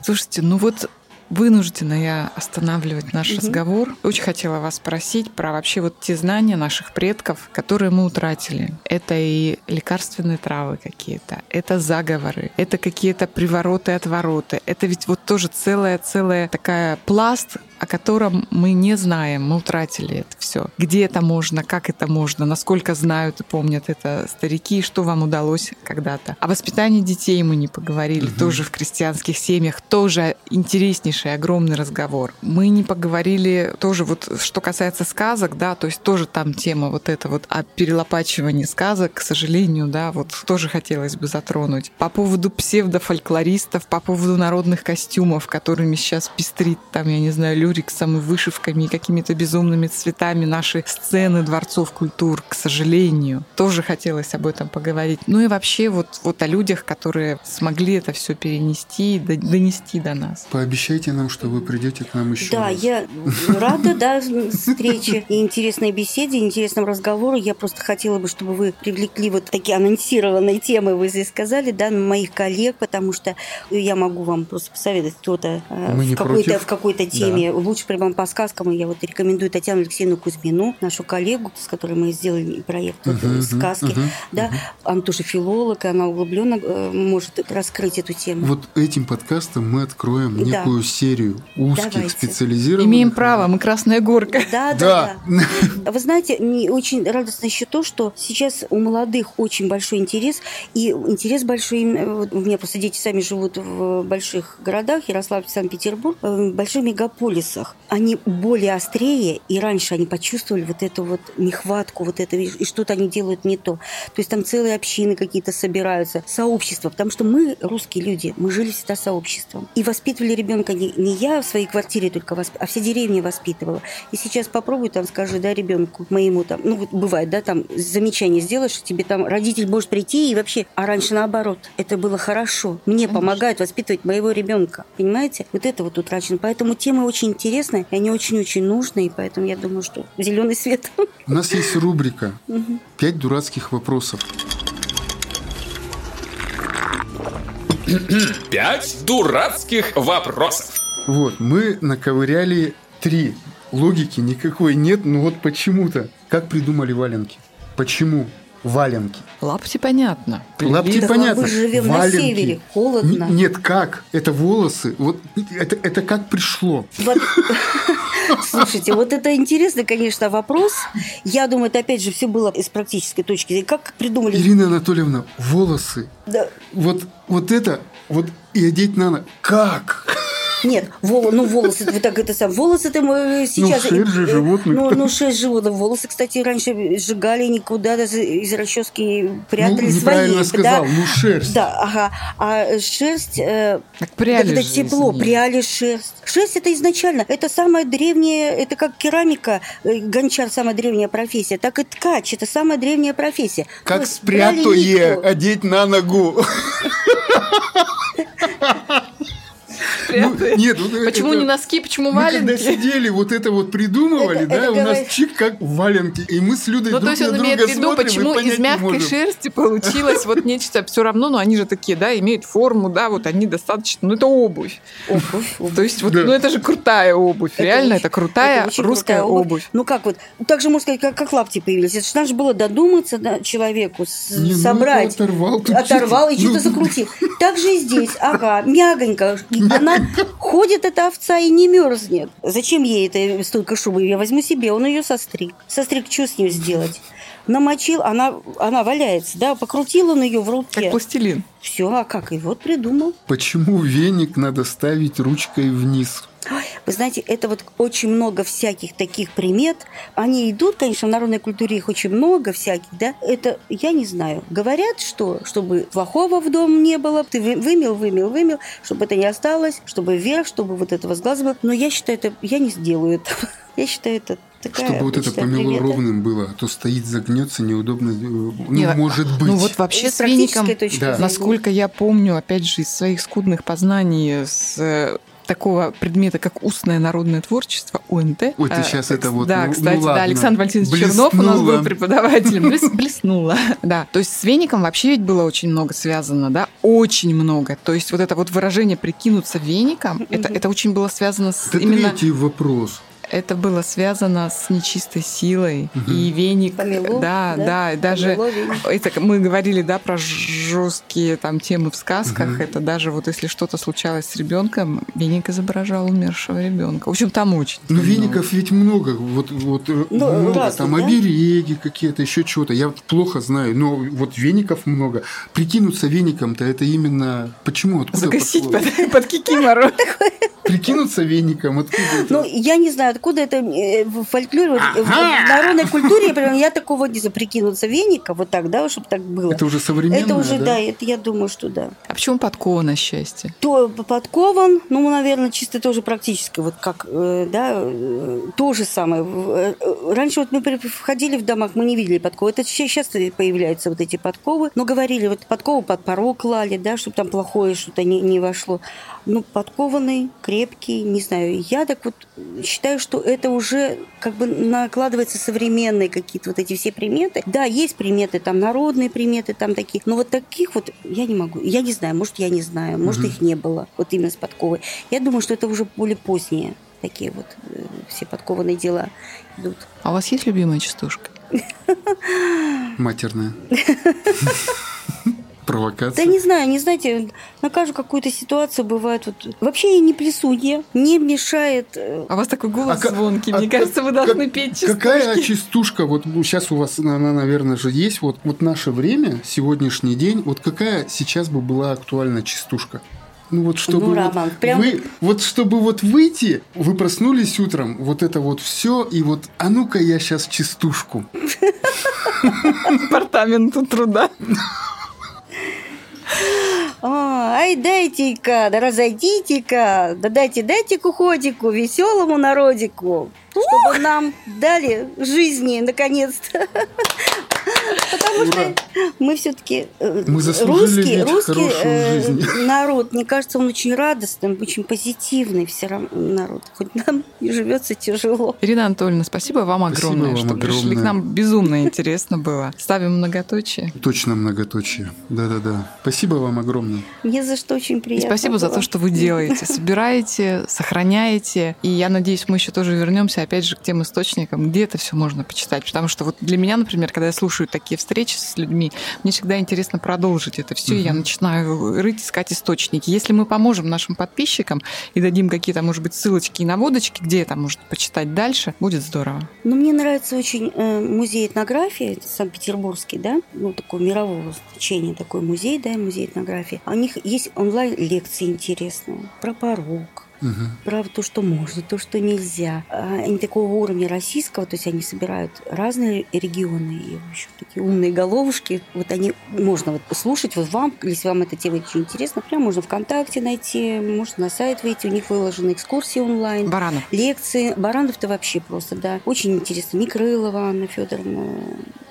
Слушайте, ну вот вынуждена я останавливать наш разговор. Очень хотела вас спросить про вообще вот те знания наших предков, которые мы утратили. Это и лекарственные травы какие-то, это заговоры, это какие-то привороты, отвороты. Это ведь вот тоже целая-целая такая пласт, о котором мы не знаем, мы утратили это все. Где это можно, как это можно, насколько знают и помнят это старики, что вам удалось когда-то. О воспитании детей мы не поговорили, тоже в крестьянских семьях, тоже интереснейший, огромный разговор. Мы не поговорили тоже вот, что касается сказок, да, то есть тоже там тема вот эта вот о перелопачивании сказок, к сожалению, да, вот тоже хотелось бы затронуть. По поводу псевдофольклористов, по поводу народных костюмов, которыми сейчас пестрит там, я не знаю, люриксом вышивками, и какими-то безумными цветами наши сцены дворцов культур, к сожалению. Тоже хотелось об этом поговорить. Ну и вообще вот, вот о людях, которые смогли это все перенести и до- донести до нас. Пообещайте нам, что вы придете к нам еще Да, раз. я рада, да, встрече и интересной беседе, интересному разговору. Я просто хотела бы, чтобы вы привлекли вот такие анонсированные темы, вы здесь сказали, да, моих коллег, потому что я могу вам просто посоветовать кто-то э, в какой-то в какой-то теме лучше прямо по сказкам я вот рекомендую Татьяну Алексеевну Кузьмину, нашу коллегу, с которой мы сделали проект Мгм, сказки. мгм, да, она тоже филолог, и она углубленно э, может раскрыть эту тему. Вот этим подкастом мы откроем Да. некую серию узких Давайте. специализированных. Имеем право, мы Красная Горка. Да, да, да. Вы знаете, мне очень радостно еще то, что сейчас у молодых очень большой интерес, и интерес большой, вот у меня просто дети сами живут в больших городах, Ярославль, Санкт-Петербург, э, в мегаполисах. Они более острее, и раньше они почувствовали вот эту вот нехватку, вот это, и что-то они делают не то. То есть там целые общины какие-то собираются, сообщества, потому что мы, русские люди, мы жили всегда сообществом. И воспитывали ребенка не, не я в своей квартире только, восп- а вся деревня воспитывала. И сейчас попробуй там, скажи, да, ребенку моему там, ну вот бывает, да, там замечание сделаешь, тебе там родитель может прийти и вообще, а раньше наоборот, это было хорошо. Мне помогает воспитывать моего ребенка, понимаете? Вот это вот утрачено. Поэтому темы очень интересные, и они очень-очень нужны, и поэтому я думаю, что зеленый свет. У нас есть рубрика «Пять дурацких вопросов». Пять дурацких вопросов. Вот, мы наковыряли три. Логики никакой нет, но вот почему-то. Как придумали валенки? Почему валенки? Лапти понятно. Лапти Да, понятно. мы живем на Валенки. севере, холодно. Н- Нет, как? Это волосы. Вот это, это как пришло? Слушайте, вот это интересный, конечно, вопрос. Я думаю, это опять же все было из практической точки зрения. Как придумали? Ирина Анатольевна, волосы. Да, Вот, вот это, вот и одеть надо. Как? Нет, вол- ну волосы, вот так это сам. Волосы-то мы сейчас... шерсть же э, животных. Ну, ну шерсть животных. Волосы, кстати, раньше сжигали никуда, даже из расчески прятали ну, неправильно свои. сказал, да. ну шерсть. Да, ага. А шерсть... э, Так пряли когда же тепло, пряли шерсть. Шерсть это изначально, это самая древняя, это как керамика, э, гончар самая древняя профессия, так и ткач это самая древняя профессия. Как спрятое нитку. одеть на ногу. Ну, нет, вот Почему это- не носки, почему Мы когда валенки? сидели, вот это вот придумывали, Это- да, это у нас чик как валенки, и мы с Людой Ну, то друг есть на он имеет в виду, почему из мягкой можем. шерсти получилось вот нечто все равно, но они же такие, да, имеют форму, да, вот они достаточно, ну это обувь. Обувь. То есть вот, ну это же крутая обувь, реально это крутая русская обувь. Ну как вот, так же можно сказать, как, как лапти появились. Это же надо же было додуматься человеку, ну, собрать. оторвал Оторвал и что-то. что-то Ну. закрутил. Так же и здесь, ага, мягонько. Она ходит, эта овца, и не мерзнет. Зачем ей это столько шубы? Я возьму себе, он ее состриг. Состриг, что с ней сделать? Намочил, она, она валяется, да, покрутил он ее в Как руке. пластилин. Все, а как? И вот придумал. Почему веник надо ставить ручкой вниз? Ой, Вы знаете, это вот очень много всяких таких примет. Они идут, конечно, в народной культуре их очень много всяких, да. Это, я не знаю, говорят, что, чтобы плохого в дом не было, ты вы- вымел, вымел, вымел, чтобы это не осталось, чтобы вверх, чтобы вот этого с глаза было. Но я считаю, это, я не сделаю это. Я считаю, это такая Чтобы вот это помело примета. ровным было, а то стоит, загнется, неудобно. э, Ну, Не, может быть. Ну вот вообще С веником, Да. насколько я помню, опять же, из своих скудных познаний с э, такого предмета, как устное народное творчество, УНТ. Ой, ты А, щас это вот, Да, ну- кстати, ну да, ладно. Александр Валентинович Чернов у нас Блеснула. был преподавателем. Блес- Блеснула. Да, то есть с веником вообще ведь было очень много связано, да, очень много. То есть вот это вот выражение «прикинуться веником», это, это очень было связано с Это именно... третий вопрос. Это было связано с нечистой силой и веник. Помело, да, да, да, и даже помело это мы говорили, да, про жесткие там темы в сказках. Это даже вот если что-то случалось с ребенком, веник изображал умершего ребенка. В общем, там очень. Ну, веников ведь много. Вот, вот э, Ну, много. разных, там да? обереги какие-то, еще чего-то. Я плохо знаю, но вот веников много. Прикинуться веником-то это именно... Почему? Откуда Загасить пошло? под, под кикимору. Прикинуться веником? Откуда это? Ну, я не знаю, откуда это э, в фольклоре, вот, в- народной культуре, например, я такого не знаю, прикинуться веника, вот так, да, чтобы так было. Это уже современное, Это уже, да? да, это я думаю, что да. А почему подкова на счастье? То подкован, ну, наверное, чисто тоже практически, вот как, э, да, э, то же самое. Раньше вот мы входили в домах, мы не видели подковы. Это сейчас появляются вот эти подковы. Но говорили, вот подкову под порог клали, да, чтобы там плохое что-то не, не вошло. Ну, подкованный, крепкий, не знаю. Я так вот считаю, что это уже как бы накладывается современные какие-то вот эти все приметы. Да, есть приметы, там народные приметы, там такие. Но вот таких вот я не могу. Я не знаю, может, я не знаю, может, их не было. Вот именно с подковой. Я думаю, что это уже более позднее. такие вот э, все подкованные дела идут. А у вас есть любимая частушка? Матерная. Да Провокация. не знаю, не знаете, на каждую какую-то ситуацию бывает вот... Вообще я не плесунья, не мешает... э, А у вас такой голос А звонкий. а Мне как- кажется, вы должны как- петь частушки. Какая частушка, вот сейчас у вас, она, наверное, же есть, вот, вот наше время, сегодняшний день, вот какая сейчас бы была актуальна частушка? Ну вот чтобы Ну, вот, Роман, прям вы, вот чтобы вот выйти, вы проснулись утром, вот это вот все, и вот, а ну-ка я сейчас частушку. департаменту труда. А, ай, дайте-ка, да разойдите-ка, да дайте, дайте куходику, веселому народику, чтобы нам дали жизни, наконец-то. Потому что мы все-таки заслужили русский, русский э, народ, мне кажется, он очень радостный, очень позитивный все равно народ, хоть нам и живется тяжело. Ирина Анатольевна, спасибо вам Спасибо огромное, вам что пришли к нам. Безумно интересно было. Ставим многоточие. Точно многоточие. Да-да-да. Спасибо вам огромное. Мне за что очень И приятно спасибо за то, что вы делаете. Собираете, сохраняете. И я надеюсь, мы еще тоже вернемся опять же к тем источникам, где это все можно почитать. Потому что вот для меня, например, когда я слушаю такие встречи с людьми, мне всегда интересно продолжить это все. И я начинаю рыть, искать источники. Если мы поможем нашим подписчикам и дадим какие-то, может быть, ссылочки и наводочки, где это можно почитать дальше, будет здорово. Ну, мне нравится очень э, музей этнографии Санкт-Петербургский, да, ну, такой мирового значения такой музей, да, музей этнографии. У них есть онлайн-лекции интересные про порог, Мгм. про то, что можно, то, что нельзя. А Они такого уровня российского, то есть они собирают разные регионы и еще такие умные головушки. Вот они можно вот слушать вот вам, если вам эта тема очень интересна, прям можно ВКонтакте найти, можно на сайт выйти, у них выложены экскурсии онлайн. Баранов. Лекции. Баранов-то вообще просто, да. Очень интересно. Некрылова Анна Федоровна.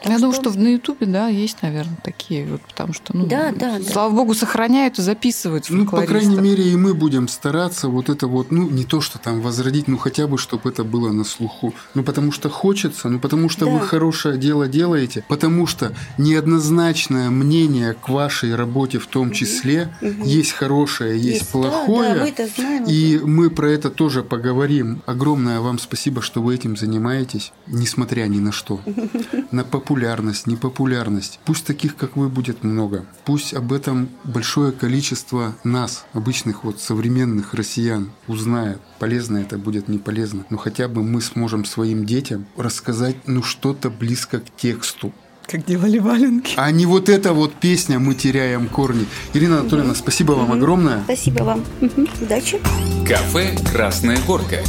Я думаю, что на Ютубе, да, есть, наверное, такие вот, потому что, ну, Да, да, да. слава богу, сохраняют и записывают Ну, по крайней мере, и мы будем стараться вот это вот, ну, не то, что там возродить, ну, хотя бы, чтобы это было на слуху. Ну, потому что хочется, ну, потому что вы Да. хорошее дело делаете, потому что неоднозначное мнение к вашей работе в том числе, Мгм. есть хорошее, есть, Да, плохое. Да, мы это знаем. И мы про это тоже поговорим. Огромное вам спасибо, что вы этим занимаетесь, несмотря ни на что. На популярность, непопулярность. Пусть таких, как вы, будет много. Пусть об этом большое количество нас, обычных вот современных россиян, узнает. Полезно это будет, не полезно. Но хотя бы мы сможем своим детям рассказать ну что-то близко к тексту. Как делали валенки. А не вот эта вот песня «Мы теряем корни». Ирина Анатольевна, спасибо вам огромное. Спасибо вам. Удачи. Кафе «Красная горка».